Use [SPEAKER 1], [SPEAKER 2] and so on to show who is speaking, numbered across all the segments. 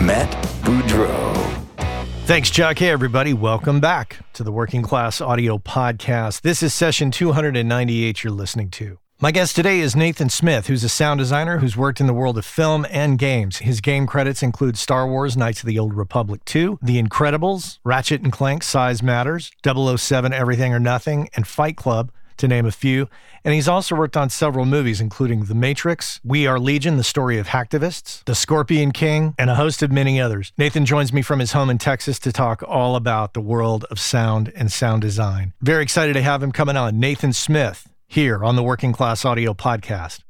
[SPEAKER 1] Matt Boudreau.
[SPEAKER 2] Thanks, Chuck. Hey, everybody. Welcome back to the Working Class Audio Podcast. This is session 298 you're listening to. My guest today is Nathan Smith, who's a sound designer who's worked in the world of film and games. His game credits include Star Wars Knights of the Old Republic 2, The Incredibles, Ratchet and Clank Size Matters, 007 Everything or Nothing, and Fight Club, to name a few. And he's also worked on several movies, including The Matrix, We Are Legion, The Story of Hacktivists, The Scorpion King, and a host of many others. Nathan joins me from his home in Texas to talk all about the world of sound and sound design. Very excited to have him coming on. Nathan Smith here on the Working Class Audio Podcast.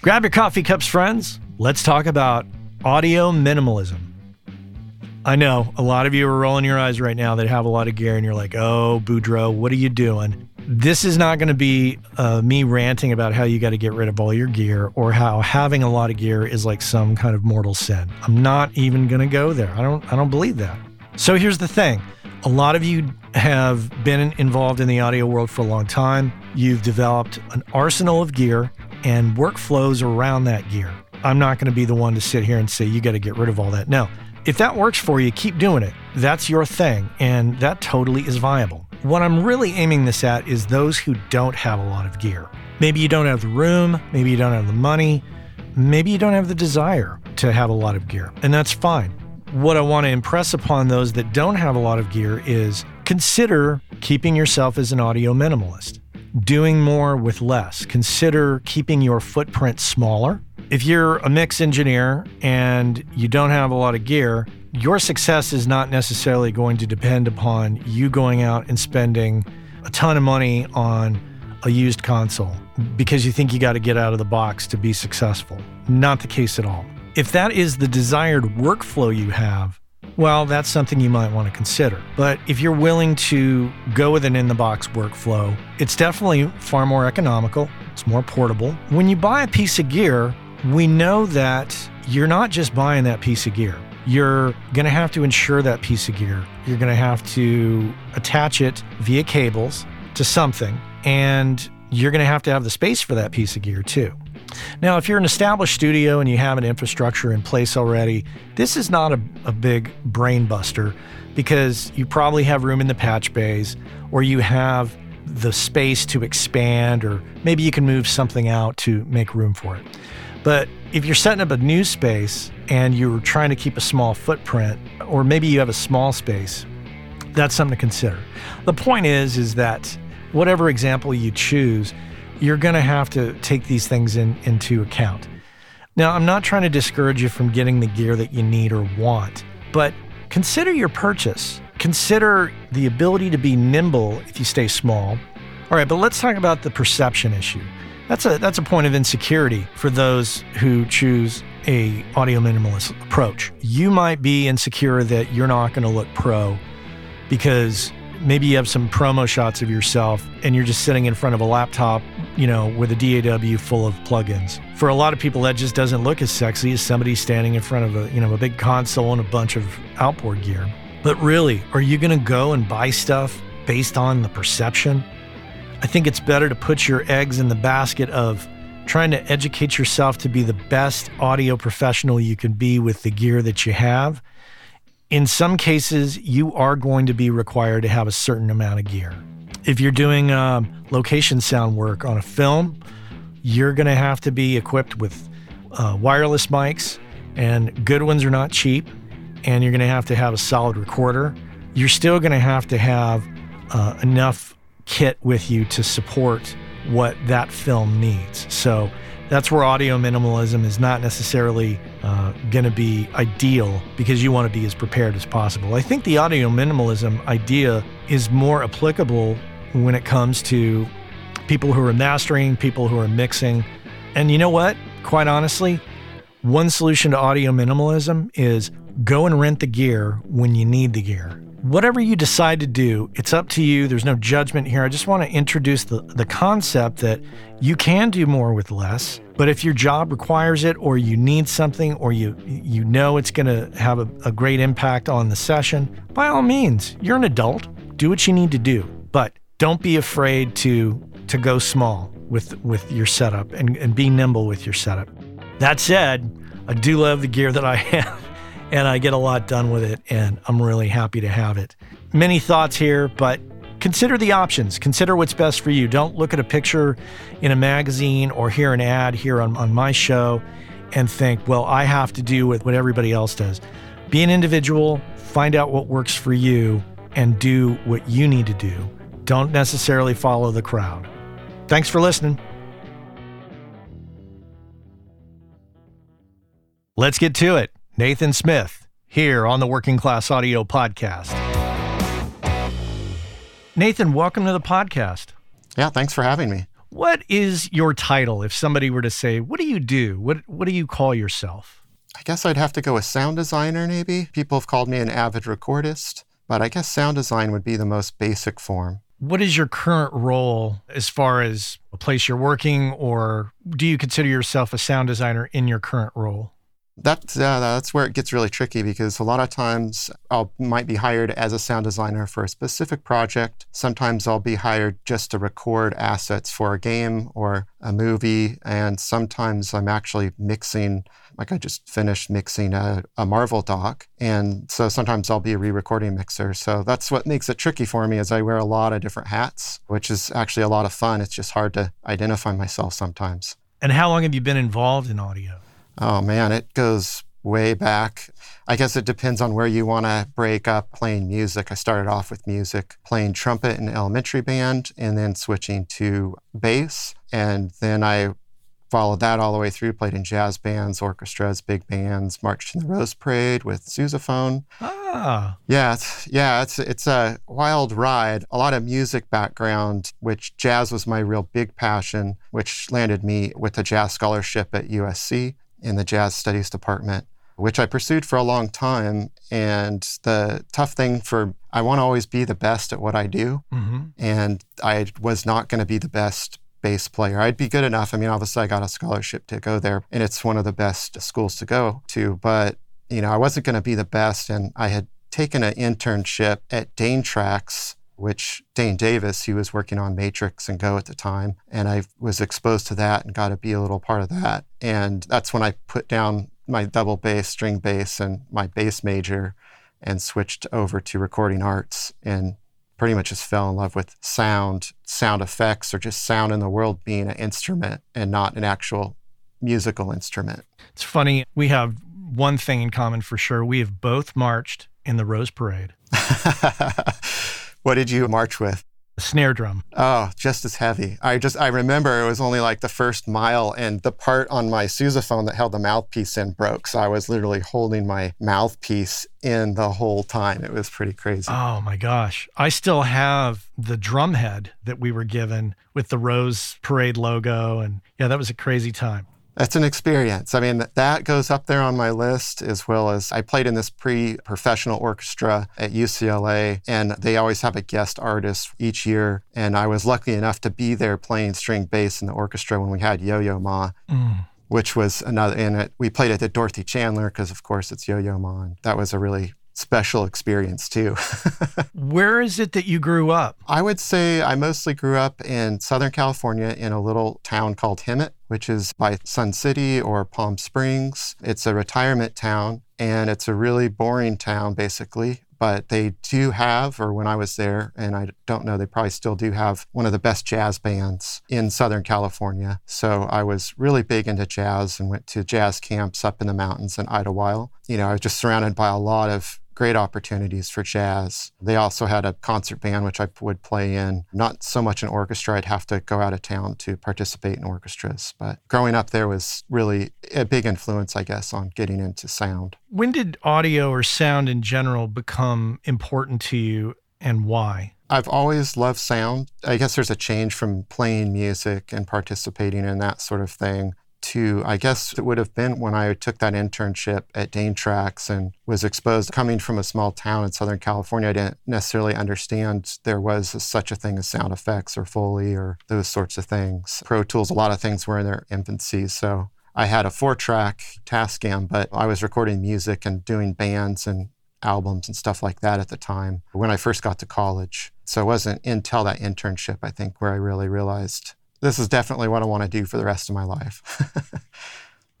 [SPEAKER 2] Grab your coffee cups, friends. Let's talk about audio minimalism. I know a lot of you are rolling your eyes right now that have a lot of gear, and you're like, oh, Boudreau, what are you doing? This is not going to be uh, me ranting about how you got to get rid of all your gear or how having a lot of gear is like some kind of mortal sin. I'm not even going to go there. I don't. I don't believe that. So here's the thing. A lot of you have been involved in the audio world for a long time. You've developed an arsenal of gear and workflows around that gear. I'm not going to be the one to sit here and say you got to get rid of all that. No, if that works for you, keep doing it. That's your thing, and that totally is viable. What I'm really aiming this at is those who don't have a lot of gear. Maybe you don't have the room, maybe you don't have the money, maybe you don't have the desire to have a lot of gear, and that's fine. What I want to impress upon those that don't have a lot of gear is consider keeping yourself as an audio minimalist, doing more with less. Consider keeping your footprint smaller. If you're a mix engineer and you don't have a lot of gear, your success is not necessarily going to depend upon you going out and spending a ton of money on a used console because you think you got to get out of the box to be successful. Not the case at all. If that is the desired workflow you have, well, that's something you might want to consider. But if you're willing to go with an in the box workflow, it's definitely far more economical, it's more portable. When you buy a piece of gear, we know that you're not just buying that piece of gear. You're going to have to insure that piece of gear. You're going to have to attach it via cables to something, and you're going to have to have the space for that piece of gear too. Now, if you're an established studio and you have an infrastructure in place already, this is not a, a, big brain buster because you probably have room in the patch bays or you have the space to expand, or maybe you can move something out to make room for it. But if you're setting up a new space and you're trying to keep a small footprint, or maybe you have a small space, that's something to consider. The point is, is that whatever example you choose, you're going to have to take these things in, into account. Now, I'm not trying to discourage you from getting the gear that you need or want, but consider your purchase. Consider the ability to be nimble if you stay small. All right, but let's talk about the perception issue. That's a that's a point of insecurity for those who choose a audio minimalist approach. You might be insecure that you're not going to look pro because maybe you have some promo shots of yourself and you're just sitting in front of a laptop, you know, with a DAW full of plugins. For a lot of people, that just doesn't look as sexy as somebody standing in front of a, you know, a big console and a bunch of outboard gear. But really, are you going to go and buy stuff based on the perception? I think it's better to put your eggs in the basket of trying to educate yourself to be the best audio professional you can be with the gear that you have in some cases, you are going to be required to have a certain amount of gear. If you're doing um, location sound work on a film, you're going to have to be equipped with uh, wireless mics, and good ones are not cheap, and you're going to have to have a solid recorder. You're still going to have to have uh, enough kit with you to support what that film needs. So, that's where audio minimalism is not necessarily uh, going to be ideal because you want to be as prepared as possible. I think the audio minimalism idea is more applicable when it comes to people who are mastering, people who are mixing. And you know what? Quite honestly, one solution to audio minimalism is go and rent the gear when you need the gear. Whatever you decide to do, it's up to you. There's no judgment here. I just want to introduce the, the concept that you can do more with less. But if your job requires it, or you need something, or you you know it's going to have a, a great impact on the session, by all means, you're an adult. Do what you need to do. But don't be afraid to to go small with with your setup and, and be nimble with your setup. That said, I do love the gear that I have and I get a lot done with it, and I'm really happy to have it. Many thoughts here, but consider the options. Consider what's best for you. Don't look at a picture in a magazine or hear an ad here on, on my show and think, well, I have to do with what everybody else does. Be an individual, find out what works for you, and do what you need to do. Don't necessarily follow the crowd. Thanks for listening. Let's get to it. Nathan Smith here on the Working Class Audio Podcast. Nathan, welcome to the podcast.
[SPEAKER 3] Yeah, thanks for having me.
[SPEAKER 2] What is your title if somebody were to say, What do you do? What, what do you call yourself?
[SPEAKER 3] I guess I'd have to go with sound designer, maybe. People have called me an avid recordist, but I guess sound design would be the most basic form.
[SPEAKER 2] What is your current role as far as a place you're working, or do you consider yourself a sound designer in your current role?
[SPEAKER 3] That's that's where it gets really tricky because a lot of times I might be hired as a sound designer for a specific project. Sometimes I'll be hired just to record assets for a game or a movie, and sometimes I'm actually mixing. Like I just finished mixing a, a Marvel doc, and so sometimes I'll be a re-recording mixer. So that's what makes it tricky for me is I wear a lot of different hats, which is actually a lot of fun. It's just hard to identify myself sometimes.
[SPEAKER 2] And how long have you been involved in audio?
[SPEAKER 3] Oh man, it goes way back. I guess it depends on where you want to break up playing music. I started off with music, playing trumpet in elementary band, and then switching to bass. And then I followed that all the way through, played in jazz bands, orchestras, big bands, marched in the Rose Parade with sousaphone.
[SPEAKER 2] Ah.
[SPEAKER 3] Yeah, it's, yeah, it's it's a wild ride. A lot of music background, which jazz was my real big passion, which landed me with a jazz scholarship at USC in the jazz studies department, which I pursued for a long time. And the tough thing for, I want to always be the best at what I do.
[SPEAKER 2] Mm-hmm.
[SPEAKER 3] And I was not going to be the best bass player. I'd be good enough. I mean, obviously, I got a scholarship to go there, and it's one of the best schools to go to. But, you know, I wasn't going to be the best. And I had taken an internship at Danetracks which Dane Davis, he was working on Matrix and Go at the time. And I was exposed to that and got to be a little part of that. And that's when I put down my double bass, string bass, and my bass major and switched over to recording arts and pretty much just fell in love with sound, sound effects, or just sound in the world being an instrument and not an actual musical instrument.
[SPEAKER 2] It's funny. We have one thing in common for sure. We have both marched in the Rose Parade.
[SPEAKER 3] What did you march with?
[SPEAKER 2] A snare drum.
[SPEAKER 3] Oh, just as heavy. I just I remember it was only like the first mile and the part on my sousaphone that held the mouthpiece in broke. So I was literally holding my mouthpiece in the whole time. It was pretty crazy.
[SPEAKER 2] Oh my gosh. I still have the drum head that we were given with the Rose Parade logo and yeah, that was a crazy time
[SPEAKER 3] that's an experience. I mean, that goes up there on my list as well as I played in this pre professional orchestra at UCLA, and they always have a guest artist each year. And I was lucky enough to be there playing string bass in the orchestra when we had Yo Yo Ma.
[SPEAKER 2] Mm.
[SPEAKER 3] Which was another, and it, we played it at Dorothy Chandler because, of course, it's Yo Yo Ma. And that was a really special experience too.
[SPEAKER 2] Where is it that you grew up?
[SPEAKER 3] I would say I mostly grew up in Southern California in a little town called Hemet, which is by Sun City or Palm Springs. It's a retirement town and it's a really boring town basically. But they do have, or when I was there, and I don't know, they probably still do have one of the best jazz bands in Southern California. So I was really big into jazz and went to jazz camps up in the mountains in Idyllwild. You know, I was just surrounded by a lot of great opportunities for jazz. They also had a concert band, which I would play in. Not so much an orchestra, I'd have to go out of town to participate in orchestras. But growing up there was really a big influence, I guess, on getting into sound.
[SPEAKER 2] When did audio or sound in general become important to you and why?
[SPEAKER 3] I've always loved sound. I guess there's a change from playing music and participating in that sort of thing to, I guess it would have been when I took that internship at Danetracks and was exposed. Coming from a small town in Southern California, I didn't necessarily understand there was such a thing as sound effects or Foley or those sorts of things. Pro Tools, a lot of things were in their infancy. So I had a four track Tascam, but I was recording music and doing bands and albums and stuff like that at the time when I first got to college. So it wasn't until that internship, I think, where I really realized this is definitely what I want to do for the rest of my life.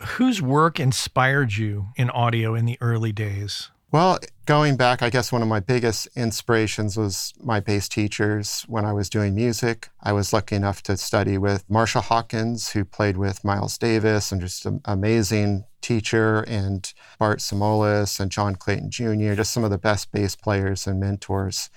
[SPEAKER 2] Whose work inspired you in audio in the early days?
[SPEAKER 3] Well, going back, I guess one of my biggest inspirations was my bass teachers when I was doing music. I was lucky enough to study with Marshall Hawkins, who played with Miles Davis and just an amazing teacher, and Bart Simolis and John Clayton Jr., just some of the best bass players and mentors.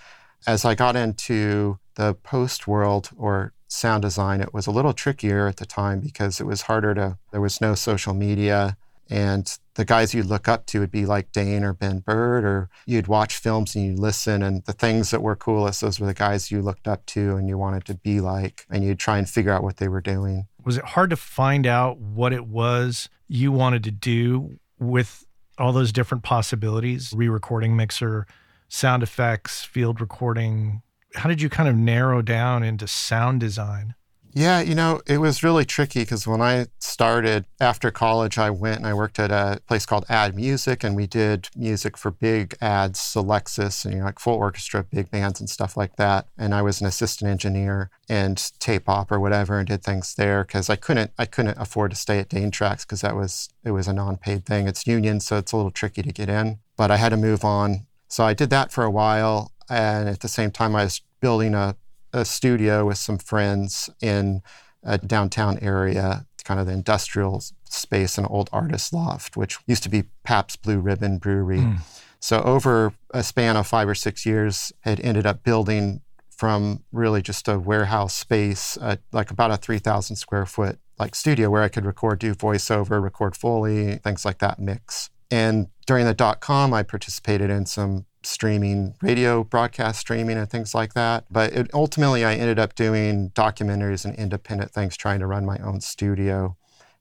[SPEAKER 3] As I got into the post world or sound design, it was a little trickier at the time because it was harder to, there was no social media. And the guys you'd look up to would be like Dane or Ben Burtt, or you'd watch films and you'd listen. And the things that were coolest, those were the guys you looked up to and you wanted to be like, and you'd try and figure out what they were doing.
[SPEAKER 2] Was it hard to find out what it was you wanted to do with all those different possibilities re recording mixer, sound effects, field recording? How did you kind of narrow down into sound design?
[SPEAKER 3] Yeah, you know, it was really tricky because when I started after college, I went and I worked at a place called Ad Music, and we did music for big ads, so Lexus, and you know, like full orchestra, big bands, and stuff like that. And I was an assistant engineer and tape op or whatever, and did things there because I couldn't, I couldn't afford to stay at Danetracks because that was it was a non-paid thing. It's union, so it's a little tricky to get in. But I had to move on, so I did that for a while, and at the same time, I was building a a studio with some friends in a downtown area, kind of the industrial space, an old artist loft, which used to be Pabst Blue Ribbon Brewery. Mm. So over a span of five or six years, had ended up building from really just a warehouse space, uh, like about a 3,000 square foot like studio where I could record, do voiceover, record Foley, things like that mix. And during the dot com, I participated in some streaming, radio broadcast streaming, and things like that. But it, ultimately, I ended up doing documentaries and independent things, trying to run my own studio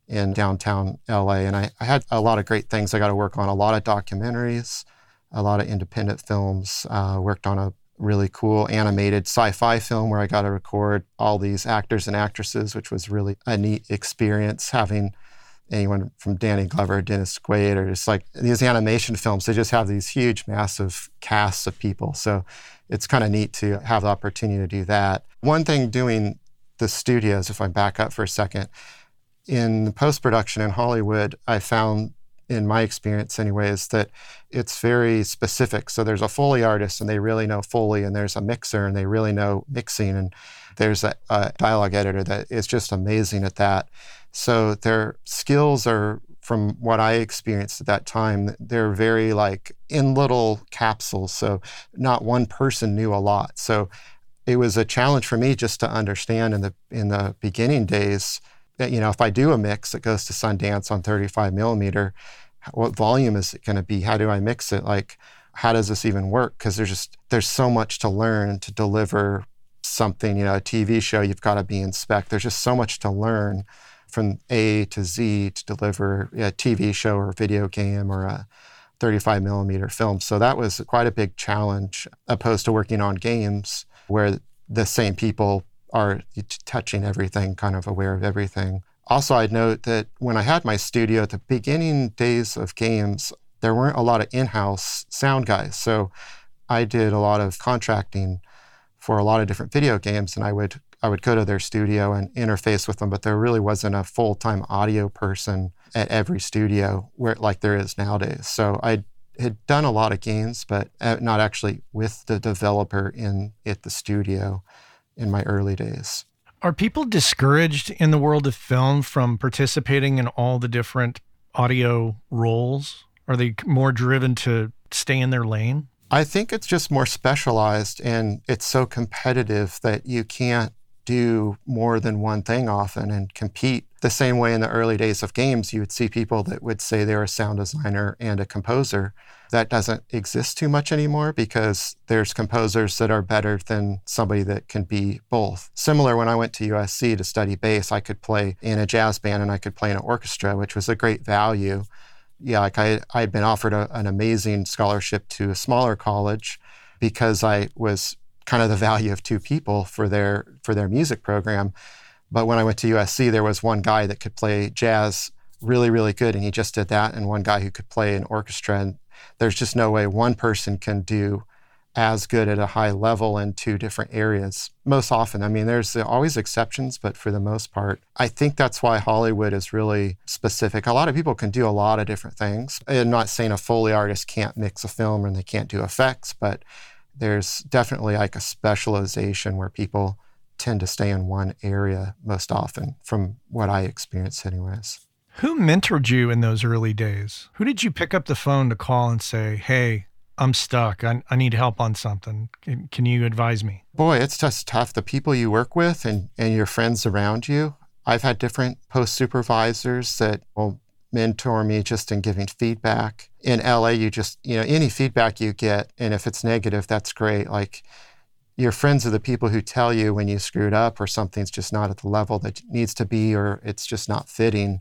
[SPEAKER 3] in downtown LA. And I, I had a lot of great things I got to work on a lot of documentaries, a lot of independent films, uh, worked on a really cool animated sci-fi film where I got to record all these actors and actresses, which was really a neat experience having anyone from Danny Glover, Dennis Quaid, or just like these animation films, they just have these huge, massive casts of people. So it's kind of neat to have the opportunity to do that. One thing doing the studios, if I back up for a second, in post production in Hollywood, I found in my experience anyways that it's very specific so there's a foley artist and they really know foley and there's a mixer and they really know mixing and there's a, a dialogue editor that is just amazing at that so their skills are, from what I experienced at that time, they're very like in little capsules. So not one person knew a lot. So it was a challenge for me just to understand in the in the beginning days that you know if I do a mix that goes to Sundance on 35 millimeter, what volume is it going to be? How do I mix it? Like how does this even work? Because there's just there's so much to learn to deliver something. You know, a TV show you've got to be in spec. There's just so much to learn from A to Z to deliver a TV show or video game or a 35 millimeter film. So that was quite a big challenge, opposed to working on games where the same people are touching everything, kind of aware of everything. Also, I'd note that when I had my studio at the beginning days of games, there weren't a lot of in house sound guys. So I did a lot of contracting for a lot of different video games, and I would I would go to their studio and interface with them, but there really wasn't a full time audio person at every studio where like there is nowadays. So I had done a lot of games, but uh, not actually with the developer in at the studio in my early days.
[SPEAKER 2] Are people discouraged in the world of film from participating in all the different audio roles? Are they more driven to stay in their lane?
[SPEAKER 3] I think it's just more specialized and it's so competitive that you can't do more than one thing often and compete The same way in the early days of games, you would see people that would say they're a sound designer and a composer. That doesn't exist too much anymore because there's composers that are better than somebody that can be both. Similar when I went to USC to study bass, I could play in a jazz band and I could play in an orchestra, which was a great value. Yeah, like I, I had been offered a, an amazing scholarship to a smaller college because I was kind of the value of two people for their for their music program. But when I went to USC, there was one guy that could play jazz really, really good, and he just did that, and one guy who could play an orchestra. And there's just no way one person can do as good at a high level in two different areas. Most often, I mean, there's always exceptions, but for the most part, I think that's why Hollywood is really specific. A lot of people can do a lot of different things. I'm not saying a Foley artist can't mix a film and they can't do effects, but there's definitely like a specialization where people tend to stay in one area most often, from what I experience, anyways.
[SPEAKER 2] Who mentored you in those early days? Who did you pick up the phone to call and say, hey, I'm stuck. I, I need help on something. Can, can you advise me?
[SPEAKER 3] Boy, it's just tough. The people you work with and, and your friends around you. I've had different post supervisors that will mentor me just in giving feedback. In LA, you just, you know, any feedback you get, and if it's negative, that's great. Like your friends are the people who tell you when you screwed up or something's just not at the level that needs to be or it's just not fitting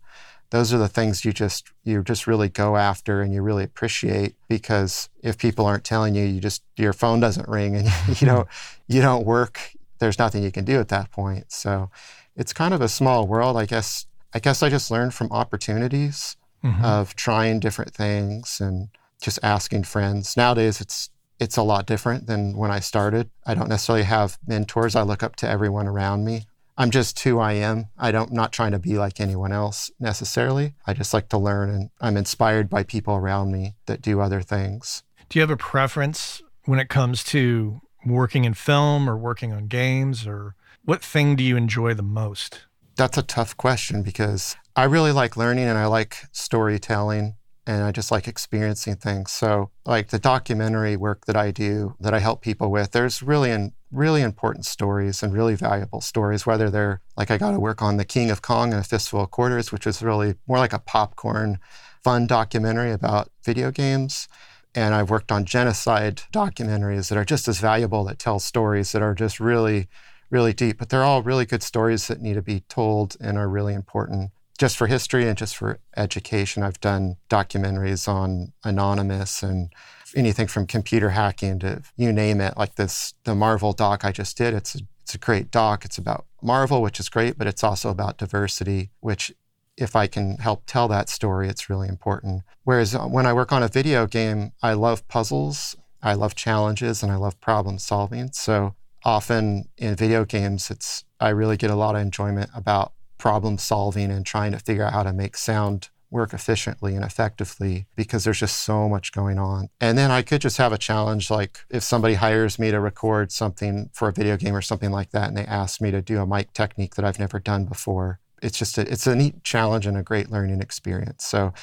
[SPEAKER 3] those are the things you just you just really go after and you really appreciate because if people aren't telling you you just your phone doesn't ring and you don't you don't work there's nothing you can do at that point so it's kind of a small world i guess i guess i just learned from opportunities mm-hmm. of trying different things and just asking friends nowadays it's it's a lot different than when I started. I don't necessarily have mentors. I look up to everyone around me. I'm just who I am. I don't, I'm not trying to be like anyone else necessarily. I just like to learn and I'm inspired by people around me that do other things.
[SPEAKER 2] Do you have a preference when it comes to working in film or working on games or what thing do you enjoy the most?
[SPEAKER 3] That's a tough question because I really like learning and I like storytelling and I just like experiencing things. So, like the documentary work that I do, that I help people with, there's really an really important stories and really valuable stories, whether they're like I got to work on The King of Kong and a Fistful of Quarters, which was really more like a popcorn fun documentary about video games. And I've worked on genocide documentaries that are just as valuable, that tell stories that are just really, really deep. But they're all really good stories that need to be told and are really important just for history and just for education. I've done documentaries on Anonymous and anything from computer hacking to you name it, like this, the Marvel doc I just did. It's a, it's a great doc. It's about Marvel, which is great, but it's also about diversity, which if I can help tell that story, it's really important. Whereas uh, when I work on a video game, I love puzzles, I love challenges, and I love problem solving. So often in video games, it's I really get a lot of enjoyment about problem solving and trying to figure out how to make sound work efficiently and effectively because there's just so much going on. And then I could just have a challenge like if somebody hires me to record something for a video game or something like that and they ask me to do a mic technique that I've never done before. It's just a, it's a neat challenge and a great learning experience. So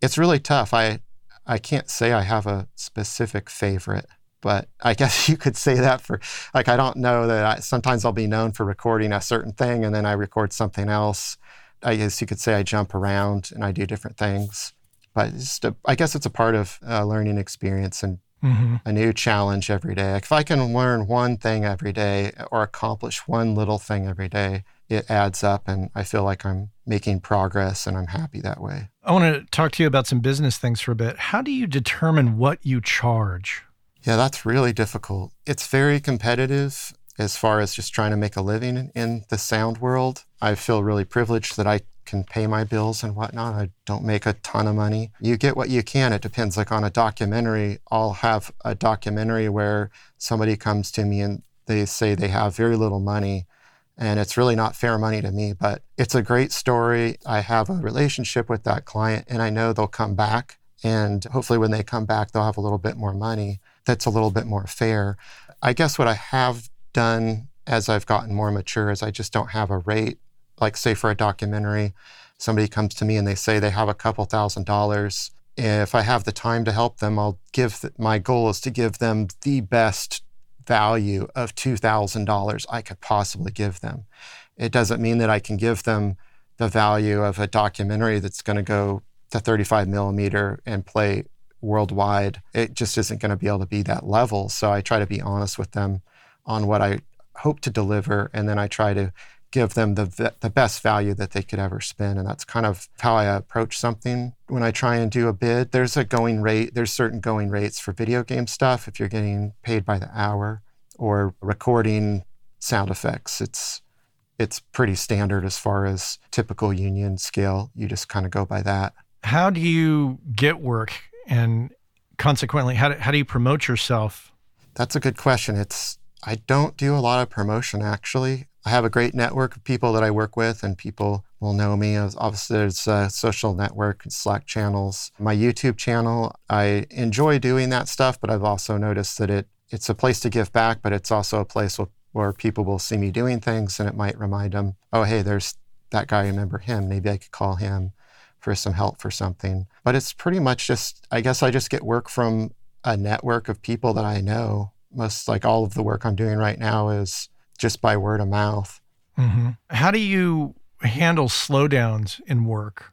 [SPEAKER 3] it's really tough. I I can't say I have a specific favorite, but I guess you could say that for like I don't know that I, sometimes I'll be known for recording a certain thing and then I record something else I guess you could say I jump around and I do different things. But a, I guess it's a part of a learning experience and mm-hmm. a new challenge every day. If I can learn one thing every day or accomplish one little thing every day, it adds up and I feel like I'm making progress and I'm happy that way.
[SPEAKER 2] I want to talk to you about some business things for a bit. How do you determine what you charge?
[SPEAKER 3] Yeah, that's really difficult. It's very competitive as far as just trying to make a living in the sound world. I feel really privileged that I can pay my bills and whatnot. I don't make a ton of money. You get what you can. It depends. Like on a documentary, I'll have a documentary where somebody comes to me and they say they have very little money and it's really not fair money to me, but it's a great story. I have a relationship with that client and I know they'll come back. And hopefully, when they come back, they'll have a little bit more money that's a little bit more fair. I guess what I have done as I've gotten more mature is I just don't have a rate. Like, say, for a documentary, somebody comes to me and they say they have a couple thousand dollars. If I have the time to help them, I'll give, the, my goal is to give them the best value of $2,000 I could possibly give them. It doesn't mean that I can give them the value of a documentary that's going to go to 35 millimeter and play worldwide. It just isn't going to be able to be that level. So I try to be honest with them on what I hope to deliver, and then I try to give them the the best value that they could ever spend and that's kind of how I approach something. When I try and do a bid there's a going rate there's certain going rates for video game stuff if you're getting paid by the hour or recording sound effects. It's it's pretty standard as far as typical union scale. You just kind of go by that.
[SPEAKER 2] How do you get work and consequently how do, how do you promote yourself?
[SPEAKER 3] That's a good question. It's I don't do a lot of promotion actually. I have a great network of people that I work with, and people will know me. Obviously, there's a social network, Slack channels. My YouTube channel, I enjoy doing that stuff, but I've also noticed that it it's a place to give back, but it's also a place where, where people will see me doing things, and it might remind them, oh, hey, there's that guy. Remember him? Maybe I could call him for some help for something. But it's pretty much just, I guess, I just get work from a network of people that I know. Most like all of the work I'm doing right now is just by word of mouth.
[SPEAKER 2] Mm-hmm. How do you handle slowdowns in work?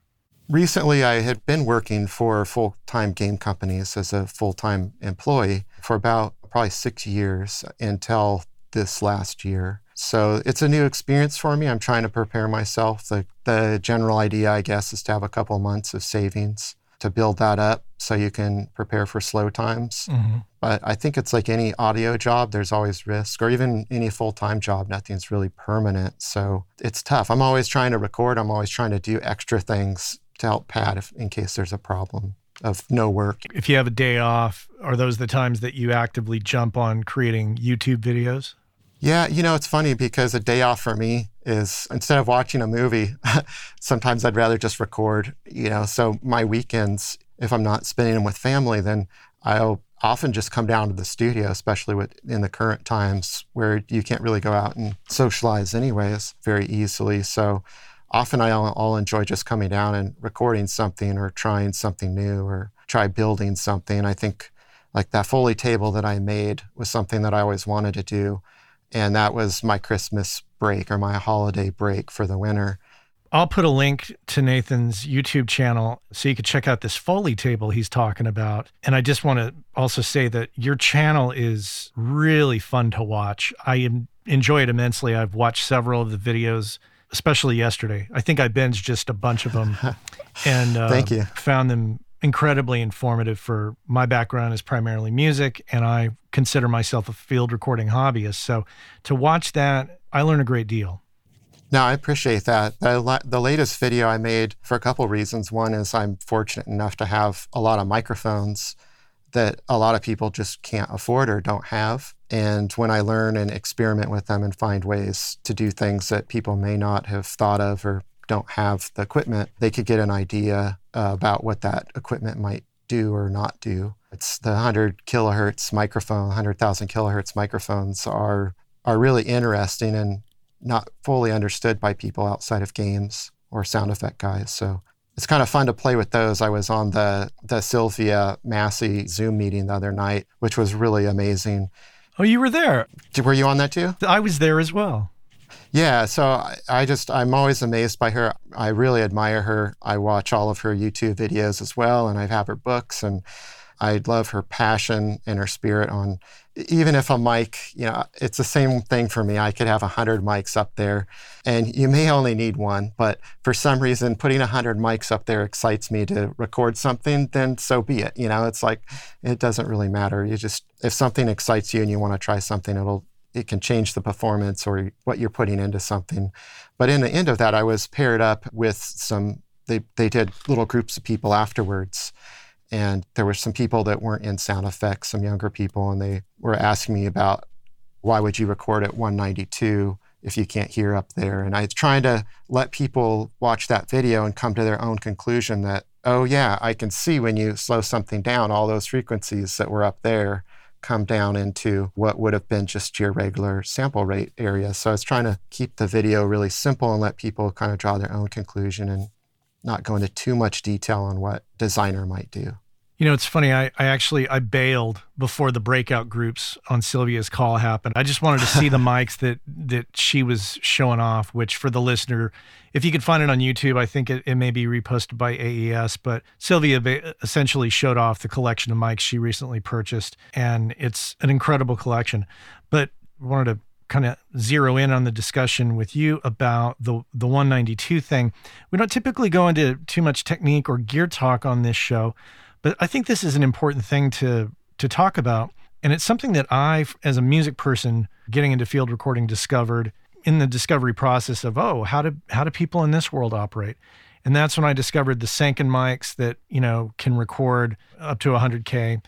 [SPEAKER 3] Recently, I had been working for full time game companies as a full time employee for about probably six years until this last year. So it's a new experience for me. I'm trying to prepare myself. The, the general idea, I guess, is to have a couple months of savings to build that up so you can prepare for slow times. Mm-hmm. But I think it's like any audio job, there's always risk, or even any full time job, nothing's really permanent. So it's tough. I'm always trying to record, I'm always trying to do extra things to help Pat if, in case there's a problem of no work.
[SPEAKER 2] If you have a day off, are those the times that you actively jump on creating YouTube videos?
[SPEAKER 3] Yeah, you know, it's funny because a day off for me is instead of watching a movie, sometimes I'd rather just record, you know. So my weekends, if I'm not spending them with family, then I'll often just come down to the studio, especially with in the current times where you can't really go out and socialize anyways very easily. So often I'll, I'll enjoy just coming down and recording something or trying something new or try building something. I think like that Foley table that I made was something that I always wanted to do and that was my Christmas break or my holiday break for the winter.
[SPEAKER 2] I'll put a link to Nathan's YouTube channel so you can check out this Foley table he's talking about. And I just want to also say that your channel is really fun to watch. I enjoy it immensely. I've watched several of the videos, especially yesterday. I think I binged just a bunch of them and uh,
[SPEAKER 3] Thank you.
[SPEAKER 2] found them incredibly informative for my background is primarily music and I consider myself a field recording hobbyist. So to watch that, I learn a great deal.
[SPEAKER 3] No, I appreciate that. The, the latest video I made for a couple reasons. One is I'm fortunate enough to have a lot of microphones that a lot of people just can't afford or don't have. And when I learn and experiment with them and find ways to do things that people may not have thought of or don't have the equipment, they could get an idea uh, about what that equipment might do or not do. It's the 100 kilohertz microphone, 100,000 kilohertz microphones are are really interesting and not fully understood by people outside of games or sound effect guys. So it's kind of fun to play with those. I was on the the Sylvia Massy Zoom meeting the other night, which was really amazing.
[SPEAKER 2] Oh, you were there.
[SPEAKER 3] Were you on that too?
[SPEAKER 2] I was there as well.
[SPEAKER 3] Yeah, so I, I just, I'm always amazed by her. I really admire her. I watch all of her YouTube videos as well, and I have her books, and I love her passion and her spirit on, even if a mic, you know, it's the same thing for me. I could have 100 mics up there, and you may only need one, but for some reason, putting 100 mics up there excites me to record something, then so be it. You know, it's like, it doesn't really matter. You just, if something excites you and you want to try something, it'll, it can change the performance or what you're putting into something. But in the end of that, I was paired up with some, they, they did little groups of people afterwards. And there were some people that weren't in sound effects, some younger people, and they were asking me about why would you record at 192 if you can't hear up there? And I was trying to let people watch that video and come to their own conclusion that, oh, yeah, I can see when you slow something down, all those frequencies that were up there come down into what would have been just your regular sample rate area. So I was trying to keep the video really simple and let people kind of draw their own conclusion and not go into too much detail on what designer might do.
[SPEAKER 2] You know, it's funny. I, I actually I bailed before the breakout groups on Sylvia's call happened. I just wanted to see the mics that that she was showing off. Which for the listener, if you could find it on YouTube, I think it, it may be reposted by AES. But Sylvia essentially showed off the collection of mics she recently purchased, and it's an incredible collection. But wanted to kind of zero in on the discussion with you about the the 192 thing. We don't typically go into too much technique or gear talk on this show. But I think this is an important thing to to talk about, and it's something that I, as a music person, getting into field recording, discovered in the discovery process of oh, how do how do people in this world operate? And that's when I discovered the Sanken mics that you know can record up to 100k.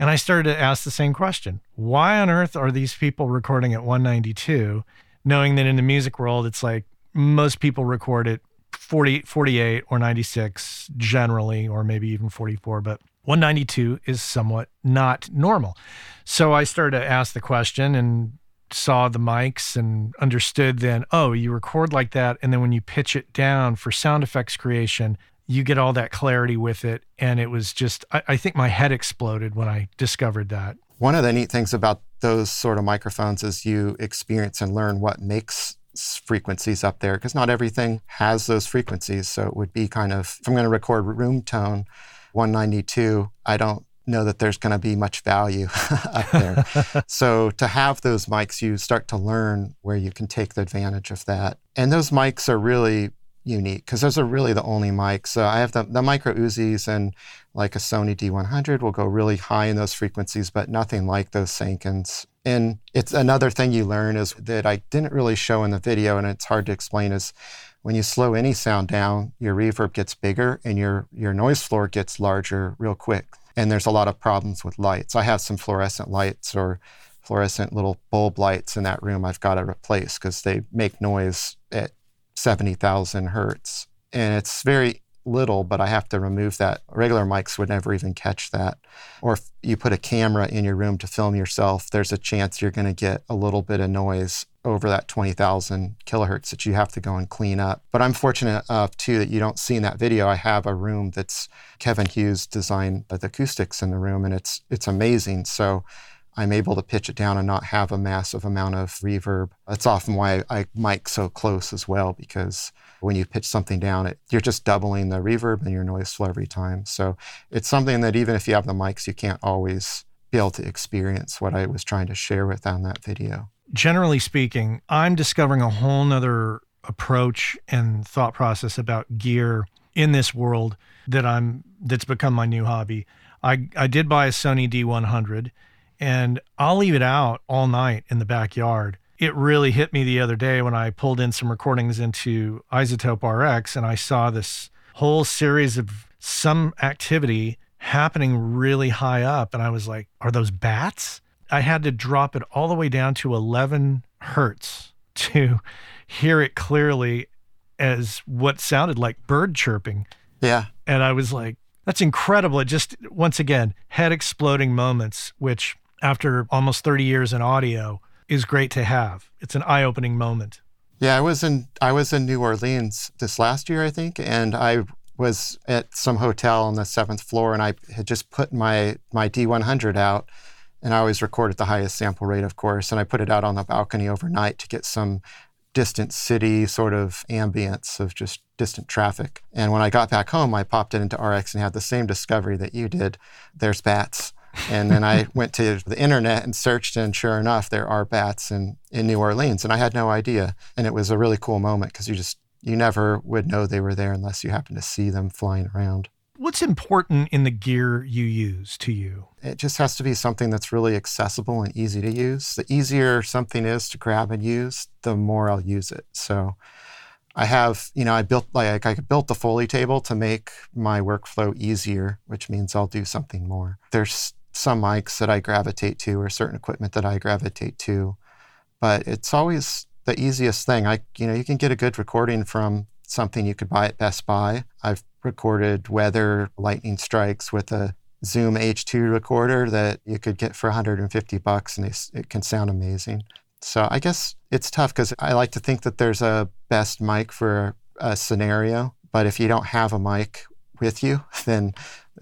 [SPEAKER 2] And I started to ask the same question: Why on earth are these people recording at 192, knowing that in the music world it's like most people record at 40, 48 or 96 generally, or maybe even 44, but 192 is somewhat not normal. So I started to ask the question and saw the mics and understood then, oh, you record like that. And then when you pitch it down for sound effects creation, you get all that clarity with it. And it was just, I, I think my head exploded when I discovered that.
[SPEAKER 3] One of the neat things about those sort of microphones is you experience and learn what makes frequencies up there because not everything has those frequencies. So it would be kind of, if I'm going to record room tone 192, I don't know that there's going to be much value up there. so to have those mics, you start to learn where you can take the advantage of that. And those mics are really unique because those are really the only mics. So I have the, the micro Uzis and like a Sony D100 will go really high in those frequencies, but nothing like those Sankens. And it's another thing you learn is that I didn't really show in the video, and it's hard to explain is when you slow any sound down, your reverb gets bigger and your, your noise floor gets larger real quick. And there's a lot of problems with lights. I have some fluorescent lights or fluorescent little bulb lights in that room I've got to replace because they make noise at 70,000 hertz. And it's very little, but I have to remove that. Regular mics would never even catch that. Or if you put a camera in your room to film yourself, there's a chance you're going to get a little bit of noise over that 20,000 kilohertz that you have to go and clean up. But I'm fortunate enough too that you don't see in that video. I have a room that's Kevin Hughes designed the acoustics in the room, and it's it's amazing. So I'm able to pitch it down and not have a massive amount of reverb. That's often why I mic so close as well, because when you pitch something down, it, you're just doubling the reverb and your noise flow every time. So it's something that even if you have the mics, you can't always be able to experience what I was trying to share with on that video.
[SPEAKER 2] Generally speaking, I'm discovering a whole nother approach and thought process about gear in this world that I'm that's become my new hobby. I, I did buy a Sony D100 and I'll leave it out all night in the backyard. It really hit me the other day when I pulled in some recordings into iZotope RX and I saw this whole series of some activity happening really high up. And I was like, are those bats? I had to drop it all the way down to 11 hertz to hear it clearly as what sounded like bird chirping.
[SPEAKER 3] Yeah.
[SPEAKER 2] And I was like, that's incredible. It just, once again, head exploding moments, which after almost 30 years in audio is great to have. It's an eye-opening moment.
[SPEAKER 3] Yeah, I was in I was in New Orleans this last year, I think, and I was at some hotel on the seventh floor, and I had just put my my D100 out, and I always record at the highest sample rate, of course, and I put it out on the balcony overnight to get some distant city sort of ambience of just distant traffic. And when I got back home, I popped it into RX and had the same discovery that you did. There's bats and then I went to the internet and searched, and sure enough, there are bats in, in New Orleans. And I had no idea. And it was a really cool moment because you just, you never would know they were there unless you happened to see them flying around.
[SPEAKER 2] What's important in the gear you use to you?
[SPEAKER 3] It just has to be something that's really accessible and easy to use. The easier something is to grab and use, the more I'll use it. So I have, you know, I built like I built the Foley table to make my workflow easier, which means I'll do something more. There's some mics that I gravitate to or certain equipment that I gravitate to. But it's always the easiest thing. I you know, you can get a good recording from something you could buy at Best Buy. I've recorded weather lightning strikes with a Zoom H2 recorder that you could get for 150 bucks and it can sound amazing. So I guess it's tough because I like to think that there's a best mic for a scenario, but if you don't have a mic with you, then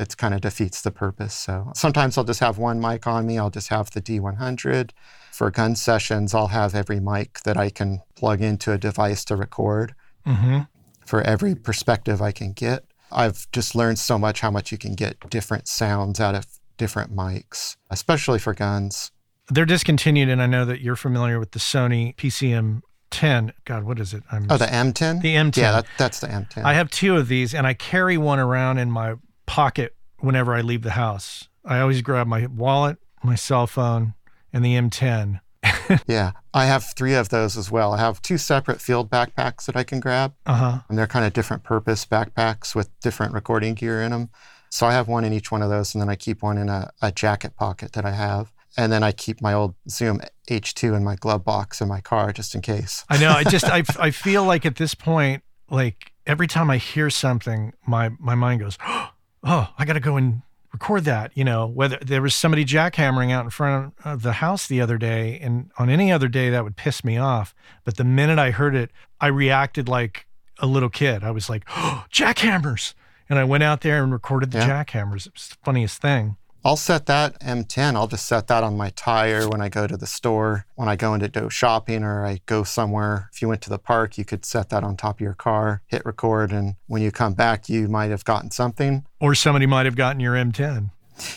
[SPEAKER 3] it kind of defeats the purpose. So sometimes I'll just have one mic on me. I'll just have the D100. For gun sessions, I'll have every mic that I can plug into a device to record
[SPEAKER 4] Mm-hmm.
[SPEAKER 3] for every perspective I can get. I've just learned so much how much you can get different sounds out of different mics, especially for guns.
[SPEAKER 4] They're discontinued, and I know that you're familiar with the Sony PCM 10. God, what is it? I'm
[SPEAKER 3] Oh, the M10?
[SPEAKER 4] The M10.
[SPEAKER 3] Yeah, that, that's the M10.
[SPEAKER 4] I have two of these, and I carry one around in my pocket whenever I leave the house. I always grab my wallet, my cell phone, and the M10.
[SPEAKER 3] yeah, I have three of those as well. I have two separate field backpacks that I can grab,
[SPEAKER 4] Uh huh.
[SPEAKER 3] and they're kind of different purpose backpacks with different recording gear in them. So I have one in each one of those, and then I keep one in a, a jacket pocket that I have. And then I keep my old Zoom H2 in my glove box in my car just in case.
[SPEAKER 4] I know. I just I, I feel like at this point, like every time I hear something, my my mind goes, oh, Oh, I got to go and record that. You know, whether there was somebody jackhammering out in front of the house the other day, and on any other day that would piss me off. But the minute I heard it, I reacted like a little kid. I was like, oh, jackhammers. And I went out there and recorded the
[SPEAKER 3] Yeah.
[SPEAKER 4] jackhammers. It was the funniest thing.
[SPEAKER 3] I'll set that M10. I'll just set that on my tire when I go to the store, when I go into go shopping or I go somewhere. If you went to the park, you could set that on top of your car, hit record, and when you come back, you might have gotten something.
[SPEAKER 4] Or somebody might have gotten your M10.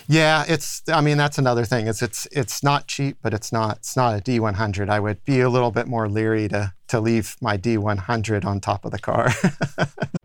[SPEAKER 3] Yeah, it's. I mean, that's another thing. It's it's it's not cheap, but it's not it's not a D100. I would be a little bit more leery to to leave my D100 on top of the car.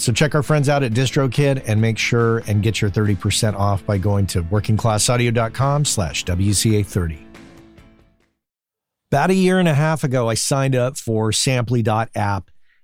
[SPEAKER 2] So check our friends out at DistroKid and make sure and get your 30% off by going to workingclassaudio.com slash WCA30. About a year and a half ago, I signed up for Samply.app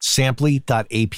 [SPEAKER 2] Samply.app.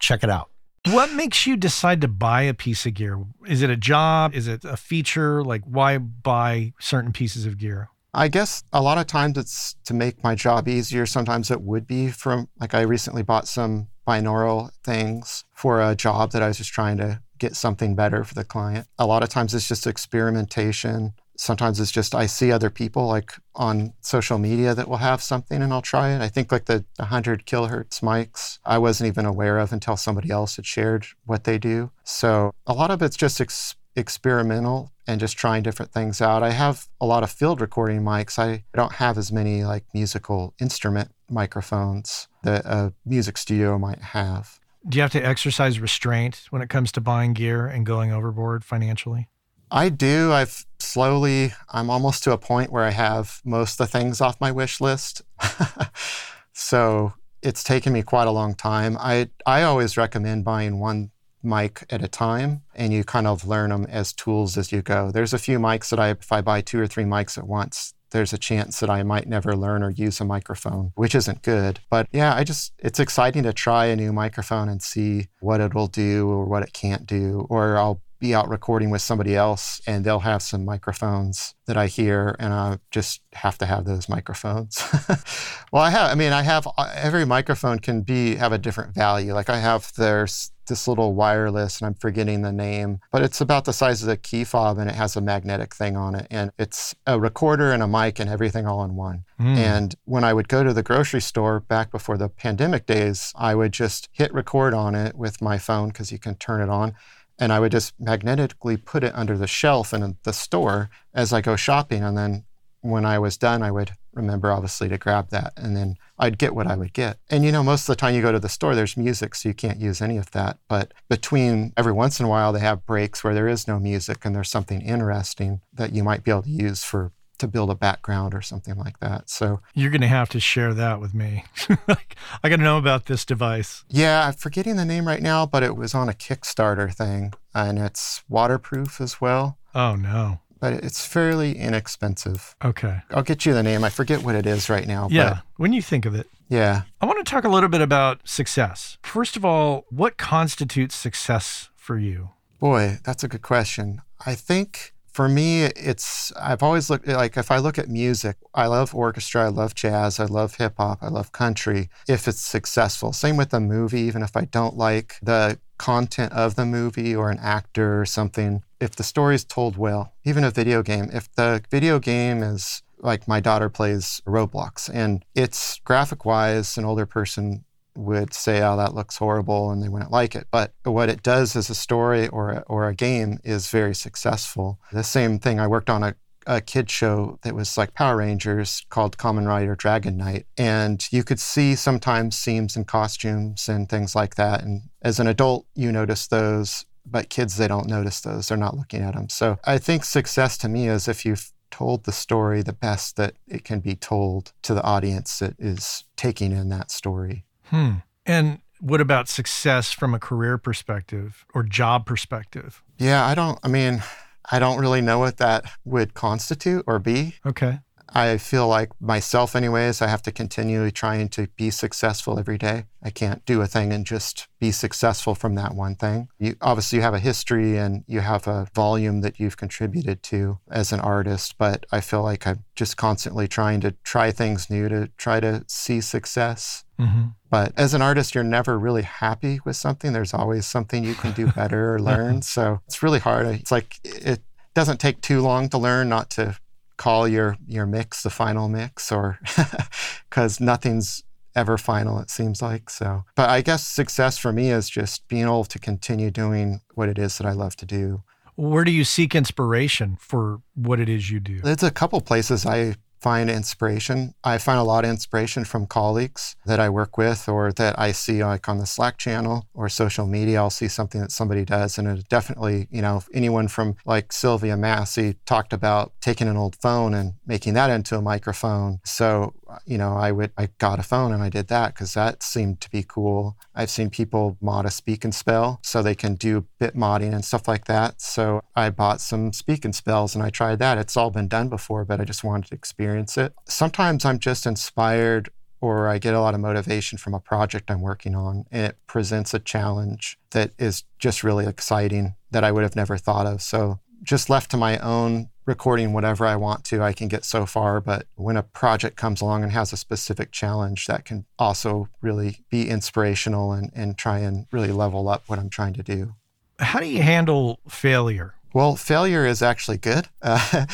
[SPEAKER 2] Check it out.
[SPEAKER 4] What makes you decide to buy a piece of gear? Is it a job? Is it a feature? Like, why buy certain pieces of gear?
[SPEAKER 3] I guess a lot of times it's to make my job easier. Sometimes it would be from, like, I recently bought some binaural things for a job that I was just trying to get something better for the client. A lot of times it's just experimentation. Sometimes it's just I see other people like on social media that will have something and I'll try it. I think like the 100 kilohertz mics, I wasn't even aware of until somebody else had shared what they do. So a lot of it's just ex- experimental and just trying different things out. I have a lot of field recording mics. I don't have as many like musical instrument microphones that a music studio might have.
[SPEAKER 4] Do you have to exercise restraint when it comes to buying gear and going overboard financially?
[SPEAKER 3] I do. I've slowly, I'm almost to a point where I have most of the things off my wish list. so it's taken me quite a long time. I, I always recommend buying one mic at a time and you kind of learn them as tools as you go. There's a few mics that I, if I buy two or three mics at once, there's a chance that I might never learn or use a microphone, which isn't good. But yeah, I just, it's exciting to try a new microphone and see what it'll do or what it can't do. Or I'll be out recording with somebody else and they'll have some microphones that I hear and I just have to have those microphones. well, I have, I mean, I have every microphone can be have a different value. Like I have there's this little wireless and I'm forgetting the name, but it's about the size of a key fob and it has a magnetic thing on it and it's a recorder and a mic and everything all in one. Mm. And when I would go to the grocery store back before the pandemic days, I would just hit record on it with my phone because you can turn it on and I would just magnetically put it under the shelf in the store as I go shopping. And then when I was done, I would remember obviously to grab that and then I'd get what I would get. And you know, most of the time you go to the store, there's music, so you can't use any of that. But between every once in a while, they have breaks where there is no music and there's something interesting that you might be able to use for to build a background or something like that. So
[SPEAKER 2] you're going to have to share that with me. like, I got to know about this device.
[SPEAKER 3] Yeah, I'm forgetting the name right now, but it was on a Kickstarter thing and it's waterproof as well.
[SPEAKER 2] Oh, no.
[SPEAKER 3] But it's fairly inexpensive.
[SPEAKER 2] Okay.
[SPEAKER 3] I'll get you the name. I forget what it is right now.
[SPEAKER 2] Yeah. when you think of it.
[SPEAKER 3] Yeah.
[SPEAKER 2] I want to talk a little bit about success. First of all, what constitutes success for you?
[SPEAKER 3] Boy, that's a good question. I think for me, it's I've always looked like if I look at music, I love orchestra, I love jazz, I love hip hop, I love country. If it's successful, same with the movie, even if I don't like the content of the movie or an actor or something, if the story is told well, even a video game, if the video game is like my daughter plays Roblox and it's graphic wise, an older person would say, "Oh, that looks horrible," and they wouldn't like it. But what it does as a story or a, or a game is very successful. The same thing. I worked on a a kid show that was like Power Rangers called Kamen Rider Dragon Knight. And you could see sometimes seams and costumes and things like that. And as an adult, you notice those, but kids, they don't notice those. They're not looking at them. So I think success to me is if you've told the story the best that it can be told to the audience that is taking in that story.
[SPEAKER 2] Hmm. And what about success from a career perspective or job perspective?
[SPEAKER 3] Yeah, I don't, I mean, I don't really know what that would constitute or be.
[SPEAKER 2] Okay.
[SPEAKER 3] I feel like myself, anyways, I have to continually trying to be successful every day. I can't do a thing and just be successful from that one thing. You obviously you have a history and you have a volume that you've contributed to as an artist, but I feel like I'm just constantly trying to try things new to try to see success. Mm-hmm. But as an artist, you're never really happy with something. There's always something you can do better or learn. So it's really hard. It's like it doesn't take too long to learn not to call your your mix the final mix or because nothing's ever final it seems like so. But i guess success for me is just being able to continue doing what it is that i love to do.
[SPEAKER 2] Where do you seek inspiration for what it is you do?
[SPEAKER 3] There's a couple places i find inspiration. I find a lot of inspiration from colleagues that I work with or that I see like on the Slack channel or social media. I'll see something that somebody does. And it definitely, you know, anyone from like Sylvia Massy talked about taking an old phone and making that into a microphone. So, you know, I would, I got a phone and I did that because that seemed to be cool. I've seen people mod a speak and spell so they can do bit modding and stuff like that. So I bought some speak and spells and I tried that. It's all been done before, but I just wanted to experience it. Sometimes I'm just inspired or I get a lot of motivation from a project I'm working on and it presents a challenge that is just really exciting that I would have never thought of. So just left to my own recording whatever I want to, I can get so far. But when a project comes along and has a specific challenge, that can also really be inspirational and, and try and really level up what I'm trying to do.
[SPEAKER 2] How do you handle failure?
[SPEAKER 3] Well, failure is actually good. Uh,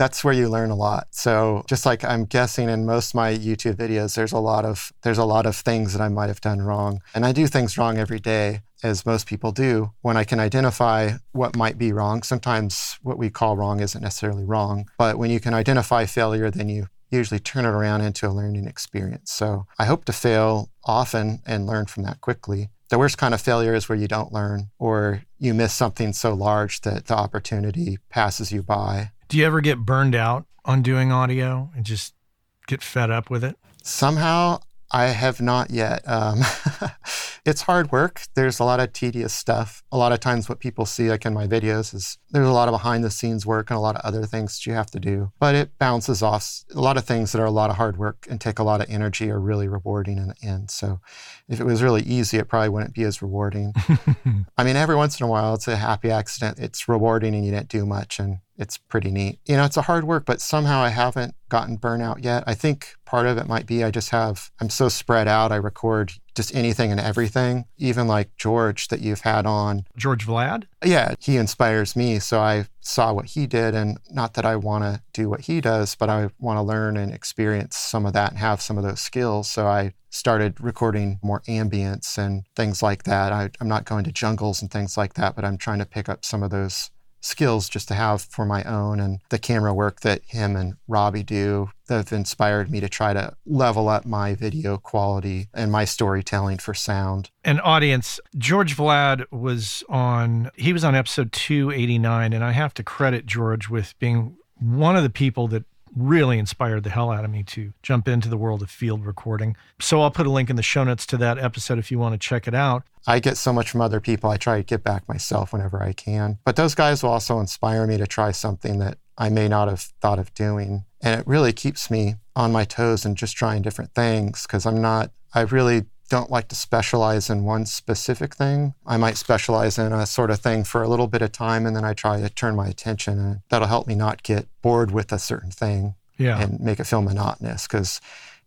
[SPEAKER 3] that's where you learn a lot. So just like I'm guessing in most my YouTube videos, there's a lot of there's a lot of things that I might have done wrong. And I do things wrong every day, as most people do. When I can identify what might be wrong, sometimes what we call wrong isn't necessarily wrong. But when you can identify failure, then you usually turn it around into a learning experience. So I hope to fail often and learn from that quickly. The worst kind of failure is where you don't learn or you miss something so large that the opportunity passes you by.
[SPEAKER 2] Do you ever get burned out on doing audio and just get fed up with it?
[SPEAKER 3] Somehow I have not yet. Um, it's hard work. There's a lot of tedious stuff. A lot of times, what people see, like in my videos, is there's a lot of behind the scenes work and a lot of other things that you have to do. But it bounces off. A lot of things that are a lot of hard work and take a lot of energy are really rewarding in the end. So if it was really easy, it probably wouldn't be as rewarding. I mean, every once in a while, it's a happy accident. It's rewarding and you didn't do much. And it's pretty neat. You know, it's a hard work, but somehow I haven't gotten burnout yet. I think part of it might be I just have, I'm so spread out. I record just anything and everything, even like George that you've had on.
[SPEAKER 2] George Vlad?
[SPEAKER 3] Yeah, he inspires me. So I saw what he did. And not that I want to do what he does, but I want to learn and experience some of that and have some of those skills. So I started recording more ambience and things like that. I, I'm not going to jungles and things like that, but I'm trying to pick up some of those skills just to have for my own and the camera work that him and Robbie do that have inspired me to try to level up my video quality and my storytelling for sound.
[SPEAKER 2] An audience, George Vlad was on, he was on episode 289, and I have to credit George with being one of the people that really inspired the hell out of me to jump into the world of field recording. So I'll put a link in the show notes to that episode if you want to check it out.
[SPEAKER 3] I get so much from other people. I try to get back myself whenever I can. But those guys will also inspire me to try something that I may not have thought of doing. And it really keeps me on my toes and just trying different things because I'm not, I really don't like to specialize in one specific thing. I might specialize in a sort of thing for a little bit of time and then I try to turn my attention and that'll help me not get bored with a certain thing
[SPEAKER 2] yeah.
[SPEAKER 3] and make it feel monotonous because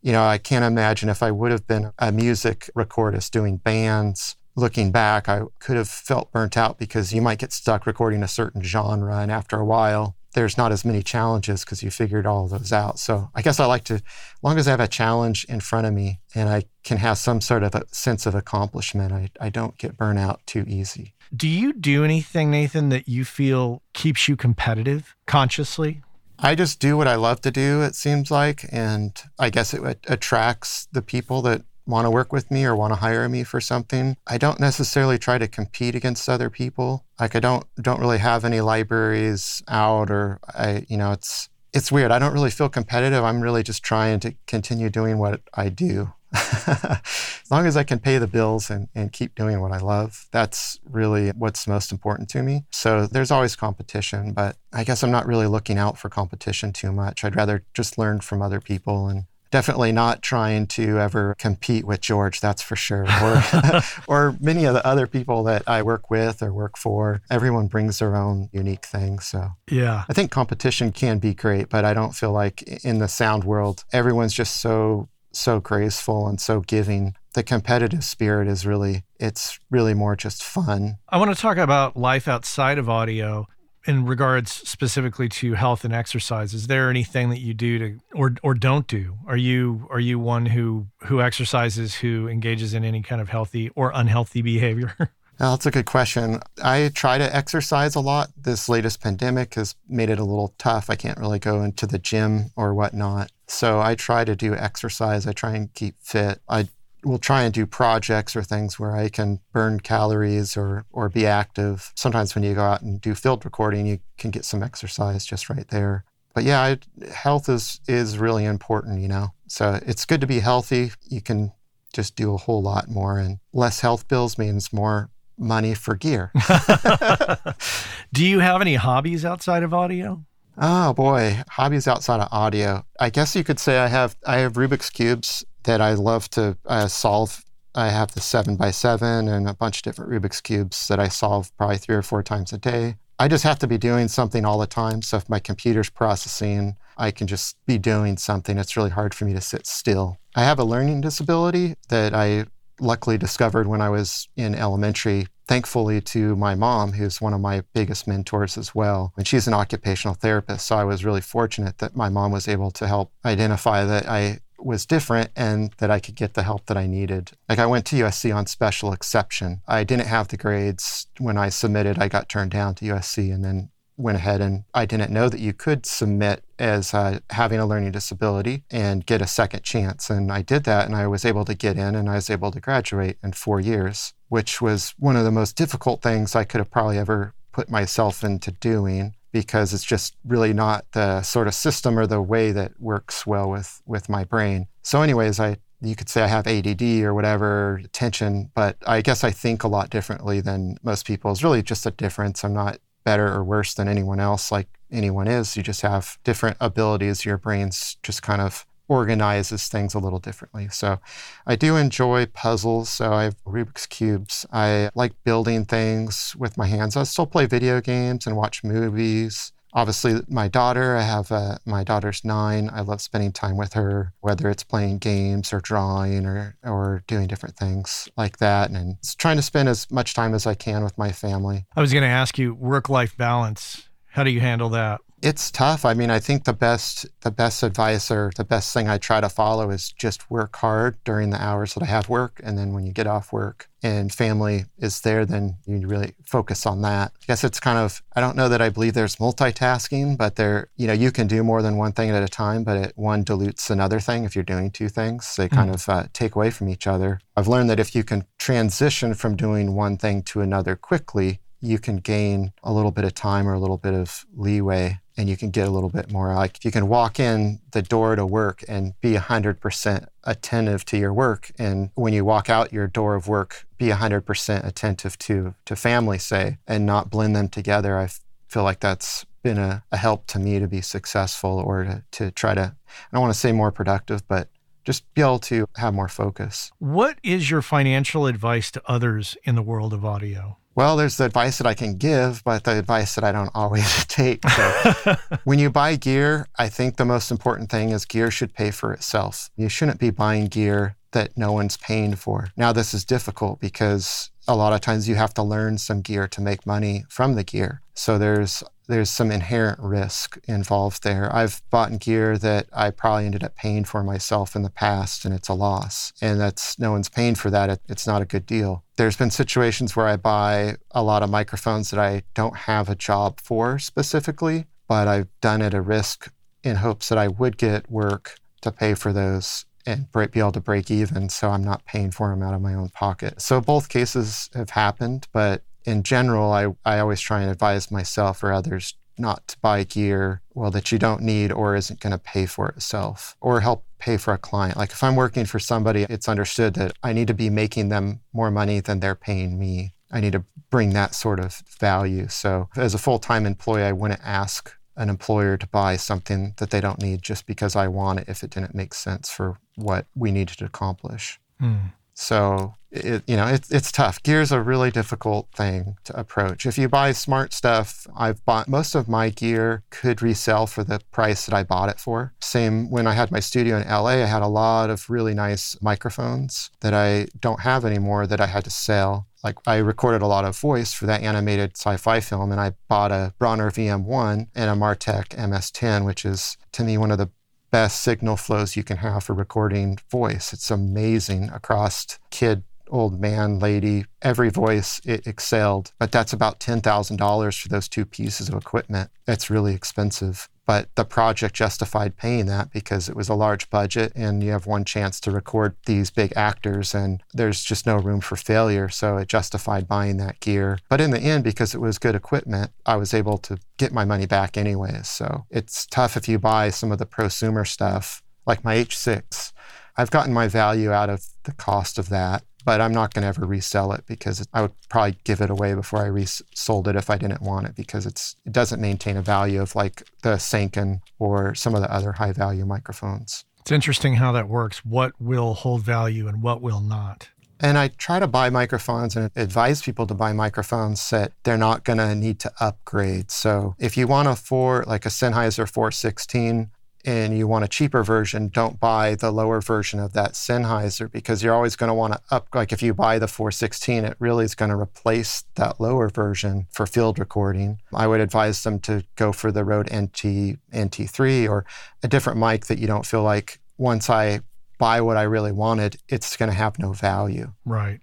[SPEAKER 3] you know, I can't imagine if I would have been a music recordist doing bands looking back, I could have felt burnt out because you might get stuck recording a certain genre. And after a while, there's not as many challenges because you figured all those out. So I guess I like to, as long as I have a challenge in front of me and I can have some sort of a sense of accomplishment, I, I don't get burnt out too easy.
[SPEAKER 2] Do you do anything, Nathan, that you feel keeps you competitive consciously?
[SPEAKER 3] I just do what I love to do, it seems like. And I guess it attracts the people that want to work with me or want to hire me for something. I don't necessarily try to compete against other people. Like I don't don't really have any libraries out or I you know it's it's weird. I don't really feel competitive. I'm really just trying to continue doing what I do. as long as I can pay the bills and, and keep doing what I love, that's really what's most important to me. So there's always competition, but I guess I'm not really looking out for competition too much. I'd rather just learn from other people and definitely not trying to ever compete with George, that's for sure. Or, or many of the other people that I work with or work for. Everyone brings their own unique thing. So,
[SPEAKER 2] yeah.
[SPEAKER 3] I think competition can be great, but I don't feel like in the sound world, everyone's just so, so graceful and so giving. The competitive spirit is really, it's really more just fun.
[SPEAKER 2] I want to talk about life outside of audio in regards specifically to health and exercise is there anything that you do to or or don't do are you are you one who who exercises who engages in any kind of healthy or unhealthy behavior oh,
[SPEAKER 3] that's a good question. I try to exercise a lot. This latest pandemic has made it a little tough. I can't really go into the gym or whatnot. So I try to do exercise. I try and keep fit. I we'll try and do projects or things where I can burn calories or or be active. Sometimes when you go out and do field recording, you can get some exercise just right there. But yeah, I, health is is really important, you know. So it's good to be healthy. You can just do a whole lot more, and less health bills means more money for gear.
[SPEAKER 2] do you have any hobbies outside of audio?
[SPEAKER 3] Oh boy, hobbies outside of audio. I guess you could say I have I have Rubik's cubes that I love to uh, solve. I have the seven by seven and a bunch of different Rubik's cubes that I solve probably three or four times a day. I just have to be doing something all the time. So if my computer's processing, I can just be doing something. It's really hard for me to sit still. I have a learning disability that I luckily discovered when I was in elementary, thankfully to my mom, who's one of my biggest mentors as well. And she's an occupational therapist. So I was really fortunate that my mom was able to help identify that I was different and that I could get the help that I needed. Like I went to USC on special exception. I didn't have the grades when I submitted. I got turned down to USC and then went ahead and I didn't know that you could submit as uh, having a learning disability and get a second chance. And I did that and I was able to get in and I was able to graduate in four years, which was one of the most difficult things I could have probably ever put myself into doing because it's just really not the sort of system or the way that works well with with my brain. So anyways, I you could say I have ADD or whatever, attention, but I guess I think a lot differently than most people. It's really just a difference. I'm not better or worse than anyone else like anyone is. You just have different abilities. Your brain's just kind of organizes things a little differently. So I do enjoy puzzles. So I have Rubik's Cubes. I like building things with my hands. I still play video games and watch movies. Obviously, my daughter, I have uh, my daughter's nine. I love spending time with her, whether it's playing games or drawing or, or doing different things like that. And trying to spend as much time as I can with my family.
[SPEAKER 2] I was going to ask you work life balance. How do you handle that?
[SPEAKER 3] It's tough. I mean, I think the best the best advice or the best thing I try to follow is just work hard during the hours that I have work, and then when you get off work and family is there, then you really focus on that. I guess it's kind of I don't know that I believe there's multitasking, but there you know you can do more than one thing at a time, but it, one dilutes another thing if you're doing two things. They kind mm. of uh, take away from each other. I've learned that if you can transition from doing one thing to another quickly, you can gain a little bit of time or a little bit of leeway and you can get a little bit more. Like if you can walk in the door to work and be 100% attentive to your work and when you walk out your door of work be 100% attentive to to family say and not blend them together i feel like that's been a, a help to me to be successful or to, to try to i don't want to say more productive but just be able to have more focus.
[SPEAKER 2] What is your financial advice to others in the world of audio
[SPEAKER 3] well, there's the advice that I can give, but the advice that I don't always take. So when you buy gear, I think the most important thing is gear should pay for itself. You shouldn't be buying gear that no one's paying for. Now, this is difficult because a lot of times you have to learn some gear to make money from the gear. So there's there's some inherent risk involved there. I've bought gear that I probably ended up paying for myself in the past and it's a loss. And that's no one's paying for that. It, it's not a good deal. There's been situations where I buy a lot of microphones that I don't have a job for specifically, but I've done it at a risk in hopes that I would get work to pay for those and be able to break even so I'm not paying for them out of my own pocket. So both cases have happened, but in general, I, I always try and advise myself or others not to buy gear well that you don't need or isn't going to pay for itself or help pay for a client like if i'm working for somebody it's understood that i need to be making them more money than they're paying me i need to bring that sort of value so as a full-time employee i wouldn't ask an employer to buy something that they don't need just because I want it if it didn't make sense for what we needed to accomplish. Mm. So, it, you know, it, it's tough. Gear is a really difficult thing to approach. If you buy smart stuff, I've bought most of my gear could resell for the price that I bought it for. Same when I had my studio in LA, I had a lot of really nice microphones that I don't have anymore that I had to sell like I recorded a lot of voice for that animated sci-fi film, and I bought a Brauner VM1 and a Martech MS10, which is to me one of the best signal flows you can have for recording voice. It's amazing across kid, old man, lady, every voice it excelled. But that's about $10,000 for those two pieces of equipment. That's really expensive. But the project justified paying that because it was a large budget and you have one chance to record these big actors and there's just no room for failure. So it justified buying that gear. But in the end, because it was good equipment, I was able to get my money back anyways. So it's tough if you buy some of the prosumer stuff, like my H6. I've gotten my value out of the cost of that but I'm not going to ever resell it because I would probably give it away before I resold it if I didn't want it because it's it doesn't maintain a value of like the Sanken or some of the other high value microphones.
[SPEAKER 2] It's interesting how that works. What will hold value and what will not.
[SPEAKER 3] And I try to buy microphones and advise people to buy microphones that they're not going to need to upgrade. So if you want a four, like a Sennheiser 416 and you want a cheaper version, don't buy the lower version of that Sennheiser because you're always going to want to up. Like if you buy the 416, it really is going to replace that lower version for field recording. I would advise them to go for the Rode NT NT3 or a different mic that you don't feel like once I buy what I really wanted, it's going to have no value.
[SPEAKER 2] Right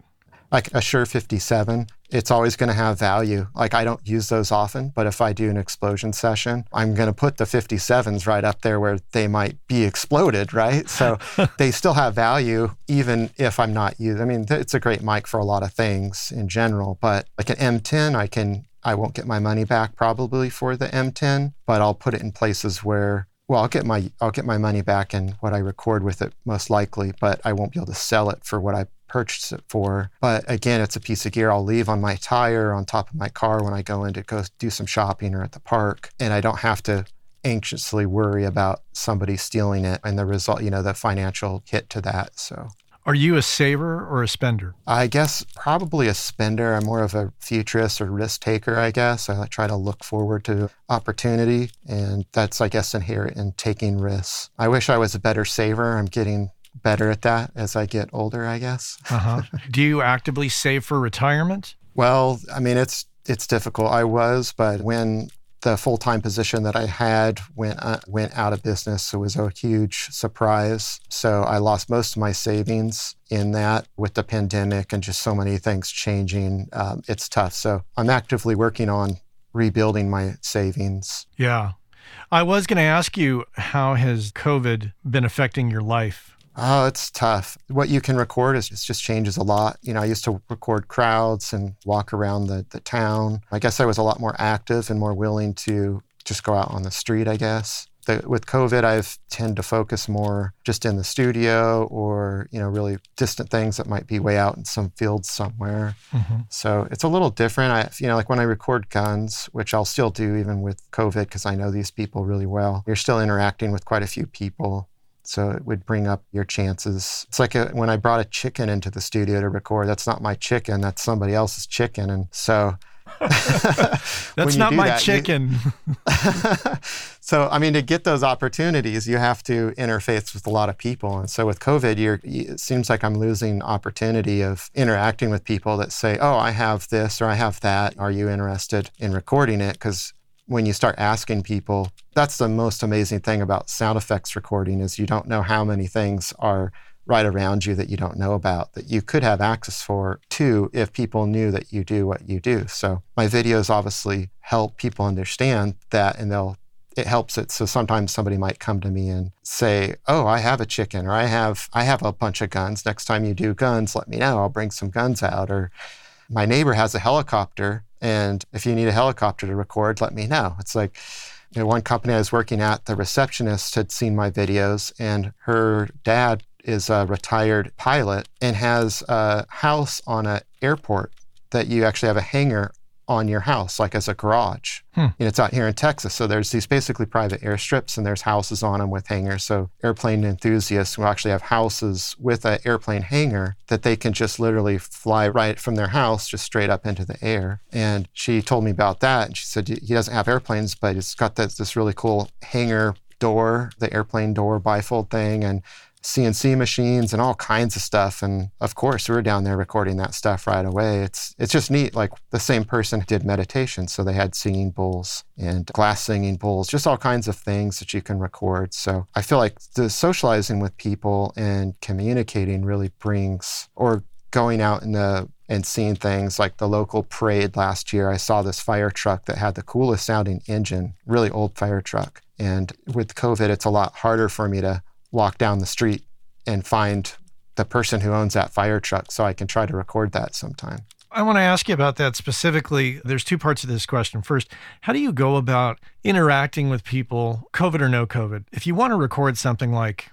[SPEAKER 3] like a Shure 57, it's always going to have value. Like I don't use those often, but if I do an explosion session, I'm going to put the 57s right up there where they might be exploded, right? So they still have value even if I'm not using. I mean, it's a great mic for a lot of things in general, but like an M10, I can I won't get my money back probably for the M10, but I'll put it in places where well, I'll get my I'll get my money back in what I record with it most likely, but I won't be able to sell it for what I purchased it for. But again, it's a piece of gear I'll leave on my tire on top of my car when I go in to go do some shopping or at the park, and I don't have to anxiously worry about somebody stealing it and the result, you know, the financial hit to that. So
[SPEAKER 2] Are you a saver or a spender?
[SPEAKER 3] I guess probably a spender. I'm more of a futurist or risk taker, I guess. I try to look forward to opportunity, and that's, I guess, inherent in taking risks. I wish I was a better saver. I'm getting better at that as I get older, I guess.
[SPEAKER 2] Uh-huh. Do you actively save for retirement?
[SPEAKER 3] Well, I mean, it's it's difficult. I was, but when the full-time position that I had went uh, went out of business, it was a huge surprise. So I lost most of my savings in that with the pandemic and just so many things changing. Um, it's tough. So I'm actively working on rebuilding my savings.
[SPEAKER 2] Yeah. I was going to ask you how has COVID been affecting your life?
[SPEAKER 3] Oh, it's tough. What you can record is it just changes a lot. You know, I used to record crowds and walk around the, the town. I guess I was a lot more active and more willing to just go out on the street, I guess. The, with COVID, I've tend to focus more just in the studio or, you know, really distant things that might be way out in some field somewhere.
[SPEAKER 2] Mm-hmm.
[SPEAKER 3] So it's a little different. I, you know, like when I record guns, which I'll still do even with COVID because I know these people really well, you're still interacting with quite a few people. So it would bring up your chances. It's like a, when I brought a chicken into the studio to record. That's not my chicken. That's somebody else's chicken. And so
[SPEAKER 2] That's not my that, chicken.
[SPEAKER 3] You, so I mean, to get those opportunities, you have to interface with a lot of people. And so with COVID, you're, it seems like I'm losing opportunity of interacting with people that say, "Oh, I have this or I have that. Are you interested in recording it?" Because when you start asking people, that's the most amazing thing about sound effects recording is you don't know how many things are right around you that you don't know about that you could have access for too if people knew that you do what you do. So my videos obviously help people understand that and they'll it helps it. So sometimes somebody might come to me and say oh i have a chicken or i have i have a bunch of guns. Next time you do guns let me know. I'll bring some guns out. Or my neighbor has a helicopter and if you need a helicopter to record, let me know. It's like, you know, one company I was working at, the receptionist had seen my videos, and her dad is a retired pilot and has a house on an airport that you actually have a hangar on your house, like as a garage. Hmm. And it's out here in Texas. So there's these basically private airstrips and there's houses on them with hangars. So airplane enthusiasts will actually have houses with an airplane hangar that they can just literally fly right from their house just straight up into the air. And she told me about that. And she said he doesn't have airplanes, but it's got this, this really cool hangar door, the airplane door bifold thing. And CNC machines and all kinds of stuff. And of course, we were down there recording that stuff right away. It's it's just neat. Like the same person did meditation, so they had singing bowls and glass singing bowls, just all kinds of things that you can record. So I feel like the socializing with people and communicating really brings or going out in the and seeing things like the local parade last year. I saw this fire truck that had the coolest sounding engine, really old fire truck. And with COVID, it's a lot harder for me to walk down the street and find the person who owns that fire truck so I can try to record that sometime.
[SPEAKER 2] I want to ask you about that specifically. There's two parts of this question. First, how do you go about interacting with people, COVID or no COVID? If you want to record something like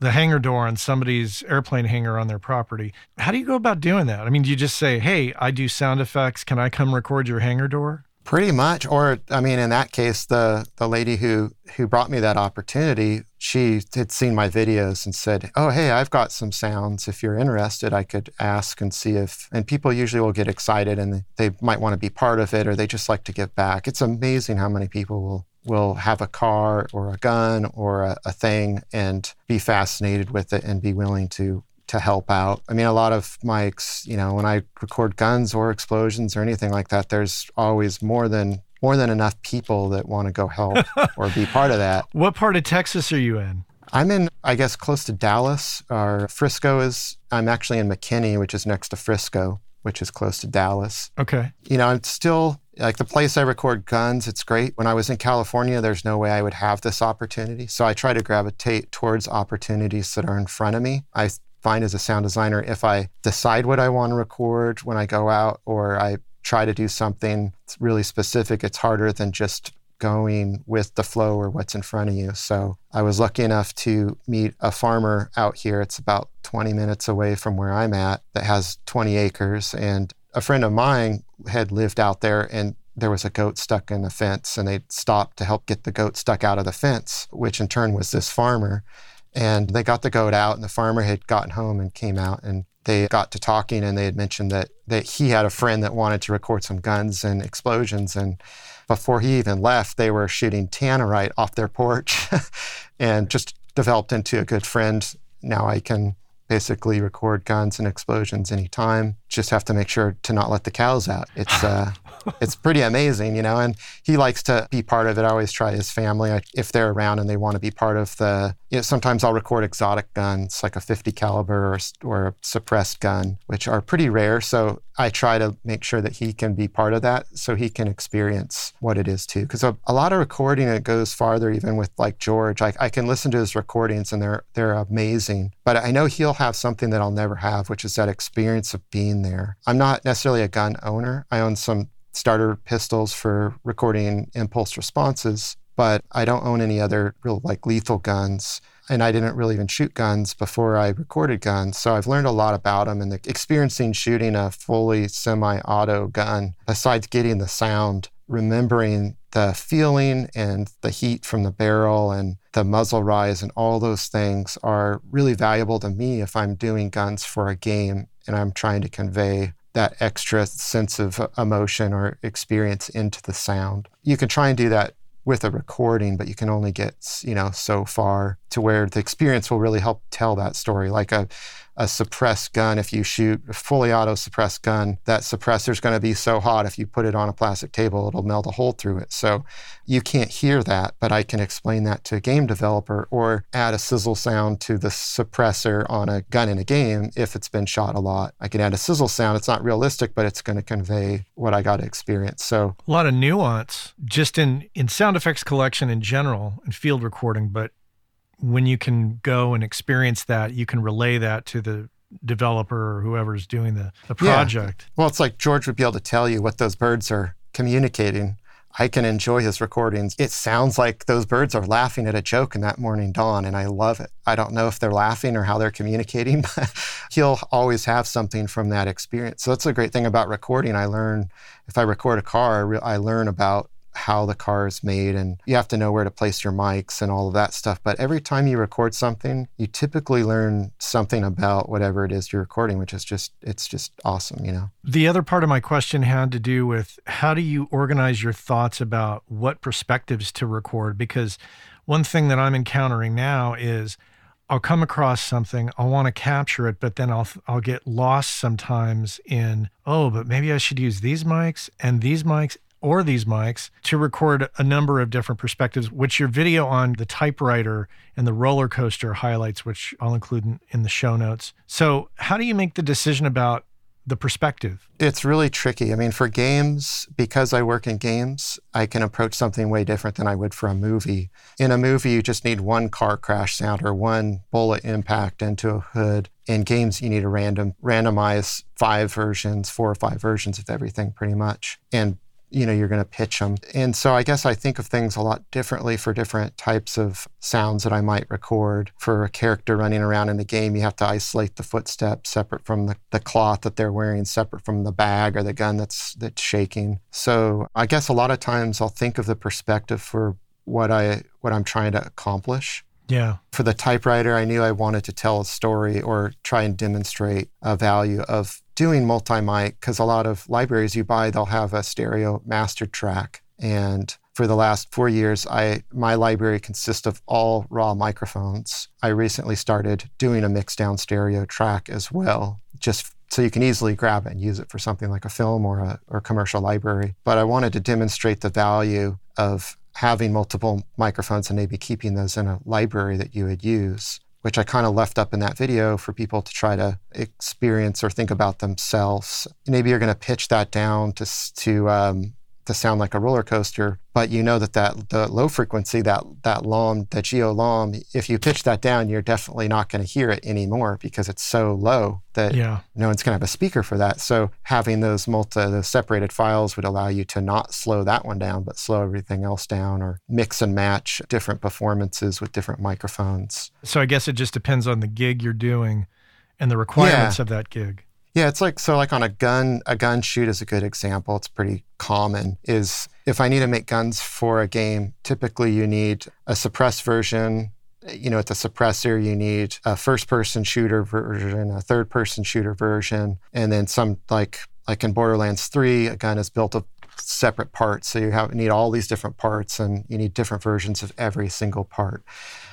[SPEAKER 2] the hangar door on somebody's airplane hangar on their property, how do you go about doing that? I mean, do you just say, hey, I do sound effects. Can I come record your hangar door?
[SPEAKER 3] Pretty much. Or I mean, in that case, the the lady who who brought me that opportunity, she had seen my videos and said, "Oh, hey, I've got some sounds. If you're interested, I could ask and see if." And people usually will get excited and they might want to be part of it, or they just like to give back. It's amazing how many people will will have a car or a gun or a, a thing and be fascinated with it and be willing to to help out. I mean, a lot of mics, you know, when I record guns or explosions or anything like that, there's always more than more than enough people that want to go help or be part of that.
[SPEAKER 2] What part of Texas are you in?
[SPEAKER 3] I'm in, I guess, close to Dallas. Or Frisco is. I'm actually in McKinney, which is next to Frisco, which is close to Dallas.
[SPEAKER 2] Okay.
[SPEAKER 3] You know, I'm still like the place I record guns, it's great. When I was in California, there's no way I would have this opportunity. So I try to gravitate towards opportunities that are in front of me. I find as a sound designer if I decide what I want to record when I go out or I try to do something really specific, it's harder than just going with the flow or what's in front of you. So I was lucky enough to meet a farmer out here. It's about 20 minutes away from where I'm at that has 20 acres. And a friend of mine had lived out there and there was a goat stuck in the fence and they stopped to help get the goat stuck out of the fence, which in turn was this farmer. And they got the goat out and the farmer had gotten home and came out and they got to talking and they had mentioned that, that he had a friend that wanted to record some guns and explosions. And before he even left, they were shooting tannerite off their porch and just developed into a good friend. Now I can basically record guns and explosions anytime. Just have to make sure to not let the cows out. It's uh, it's pretty amazing, you know. And he likes to be part of it. I always try his family if they're around and they want to be part of the. You know, sometimes I'll record exotic guns like a 50 caliber or, or a suppressed gun, which are pretty rare. So I try to make sure that he can be part of that, so he can experience what it is too. Because a, a, lot of recording it goes farther, even with like George. I, I can listen to his recordings and they're they're amazing. But I know he'll have something that I'll never have, which is that experience of being there. I'm not necessarily a gun owner. I own some starter pistols for recording impulse responses, but I don't own any other real like lethal guns. And I didn't really even shoot guns before I recorded guns. So I've learned a lot about them and the, experiencing shooting a fully semi auto gun, besides getting the sound, remembering the feeling and the heat from the barrel and the muzzle rise and all those things are really valuable to me if I'm doing guns for a game and I'm trying to convey that extra sense of emotion or experience into the sound. You can try and do that with a recording, but you can only get, you know, so far to where the experience will really help tell that story. Like a a suppressed gun, if you shoot a fully auto suppressed gun, that suppressor is going to be so hot if you put it on a plastic table, it'll melt a hole through it. So you can't hear that, but I can explain that to a game developer or add a sizzle sound to the suppressor on a gun in a game if it's been shot a lot. I can add a sizzle sound. It's not realistic, but it's going to convey what I got to experience. So
[SPEAKER 2] a lot of nuance just in in sound effects collection in general and field recording, but when you can go and experience that, you can relay that to the developer or whoever's doing the, the project.
[SPEAKER 3] Yeah. Well, it's like George would be able to tell you what those birds are communicating. I can enjoy his recordings. It sounds like those birds are laughing at a joke in that morning dawn, and I love it. I don't know if they're laughing or how they're communicating, but he'll always have something from that experience. So that's a great thing about recording. I learn if I record a car, I learn about how the car is made and you have to know where to place your mics and all of that stuff. But every time you record something, you typically learn something about whatever it is you're recording, which is just, it's just awesome, you know?
[SPEAKER 2] The other part of my question had to do with how do you organize your thoughts about what perspectives to record? Because one thing that I'm encountering now is I'll come across something, I'll want to capture it, but then I'll I'll get lost sometimes in, oh, but maybe I should use these mics and these mics or these mics to record a number of different perspectives, which your video on the typewriter and the roller coaster highlights, which I'll include in, in the show notes. So, how do you make the decision about the perspective?
[SPEAKER 3] It's really tricky. I mean, for games, because I work in games, I can approach something way different than I would for a movie. In a movie, you just need one car crash sound or one bullet impact into a hood. In games, you need to random randomize five versions, four or five versions of everything pretty much. And you know you're going to pitch them and so i guess i think of things a lot differently for different types of sounds that i might record. For a character running around in the game you have to isolate the footsteps separate from the, the cloth that they're wearing separate from the bag or the gun that's that's shaking. So i guess a lot of times i'll think of the perspective for what i what i'm trying to accomplish.
[SPEAKER 2] Yeah.
[SPEAKER 3] For the typewriter, I knew I wanted to tell a story or try and demonstrate a value of doing multi mic because a lot of libraries you buy, they'll have a stereo master track. And for the last four years, I my library consists of all raw microphones. I recently started doing a mixed down stereo track as well, just so you can easily grab it and use it for something like a film or a or commercial library. But I wanted to demonstrate the value of having multiple microphones and maybe keeping those in a library that you would use, which I kind of left up in that video for people to try to experience or think about themselves. Maybe you're going to pitch that down to, to um, to sound like a roller coaster, but you know that, that the low frequency, that that lom, the geo lom, if you pitch that down, you're definitely not going to hear it anymore because it's so low that
[SPEAKER 2] Yeah.
[SPEAKER 3] no one's going to have a speaker for that. So having those multi those separated files would allow you to not slow that one down, but slow everything else down or mix and match different performances with different microphones.
[SPEAKER 2] So I guess it just depends on the gig you're doing and the requirements of that gig.
[SPEAKER 3] Yeah, it's like so like on a gun a gun shoot is a good example. It's pretty common is if I need to make guns for a game, typically you need a suppressed version. You know, with the suppressor, you need a first person shooter version, a third person shooter version, and then some like like in Borderlands 3, a gun is built of separate parts. So you have need all these different parts and you need different versions of every single part.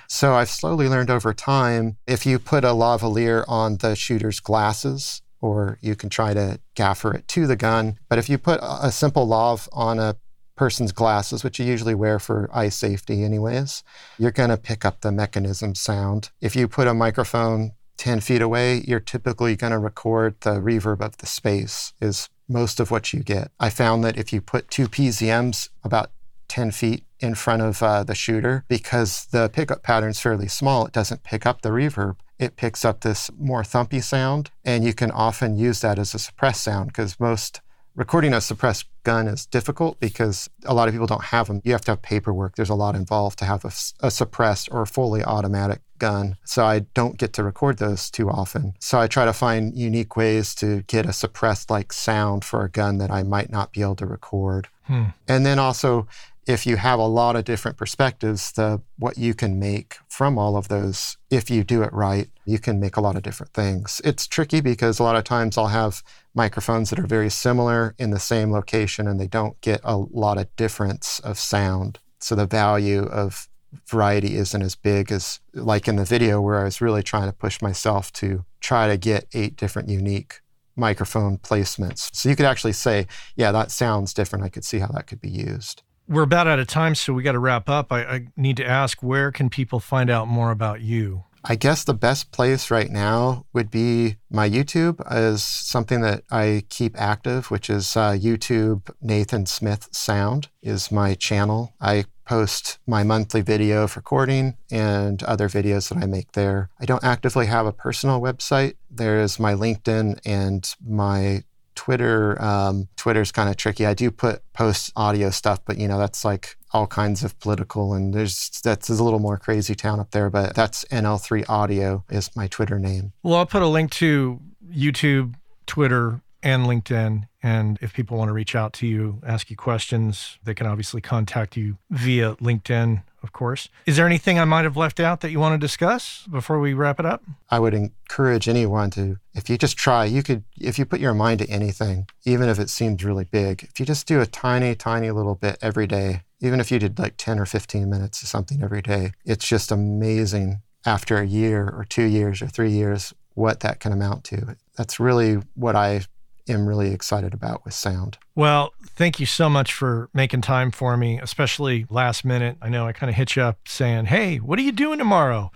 [SPEAKER 3] So I've slowly learned over time if you put a lavalier on the shooter's glasses, or you can try to gaffer it to the gun. But if you put a simple lav on a person's glasses, which you usually wear for eye safety anyways, you're going to pick up the mechanism sound. If you put a microphone 10 feet away, you're typically going to record the reverb of the space is most of what you get. I found that if you put two PZMs about 10 feet in front of uh, the shooter, because the pickup pattern's fairly small, it doesn't pick up the reverb. It picks up this more thumpy sound, and you can often use that as a suppressed sound because most recording a suppressed gun is difficult because a lot of people don't have them. You have to have paperwork. There's a lot involved to have a suppressed or fully automatic gun. So I don't get to record those too often. So I try to find unique ways to get a suppressed like sound for a gun that I might not be able to record.
[SPEAKER 2] Hmm.
[SPEAKER 3] And then also, if you have a lot of different perspectives, the what you can make from all of those, if you do it right, you can make a lot of different things. It's tricky because a lot of times I'll have microphones that are very similar in the same location and they don't get a lot of difference of sound. So the value of variety isn't as big as like in the video where I was really trying to push myself to try to get eight different unique microphone placements. So you could actually say, yeah, that sounds different. I could see how that could be used.
[SPEAKER 2] We're about out of time, so we got to wrap up. I, I need to ask where can people find out more about you?
[SPEAKER 3] I guess the best place right now would be my YouTube is something that I keep active, which is uh, YouTube Nathan Smith Sound is my channel. I post my monthly video of recording and other videos that I make there. I don't actively have a personal website. There is my LinkedIn and my Twitter. Um, Twitter's kind of tricky. I do put post audio stuff, but you know that's like all kinds of political and there's that's a little more crazy town up there. But that's NL3 Audio is my Twitter name.
[SPEAKER 2] Well, I'll put a link to YouTube, Twitter, and LinkedIn. And if people want to reach out to you, ask you questions, they can obviously contact you via LinkedIn, of course. Is there anything I might have left out that you want to discuss before we wrap it up?
[SPEAKER 3] I would encourage anyone to, if you just try, you could, if you put your mind to anything, even if it seems really big, if you just do a tiny, tiny little bit every day, even if you did like 10 or 15 minutes of something every day, it's just amazing after a year or two years or three years what that can amount to. That's really what I am really excited about with sound.
[SPEAKER 2] Well, thank you so much for making time for me, especially last minute. I know I kind of hit you up saying, Hey, what are you doing tomorrow?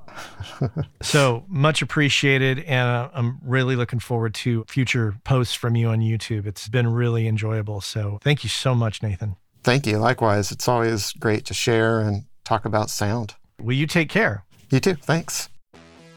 [SPEAKER 2] so much appreciated. And uh, I'm really looking forward to future posts from you on YouTube. It's been really enjoyable. So thank you so much, Nathan.
[SPEAKER 3] Thank you. Likewise, it's always great to share and talk about sound.
[SPEAKER 2] Will you take care?
[SPEAKER 3] You too. Thanks.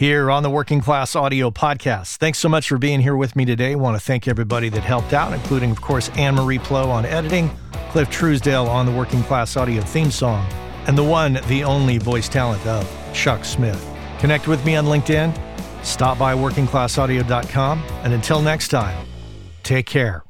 [SPEAKER 2] here on the Working Class Audio Podcast. Thanks so much for being here with me today. want to thank everybody that helped out, including, of course, Anne Marie Plo on editing, Cliff Truesdale on the Working Class Audio theme song, and the one, the only voice talent of Chuck Smith. Connect with me on LinkedIn, stop by workingclassaudio.com, and until next time, Take care.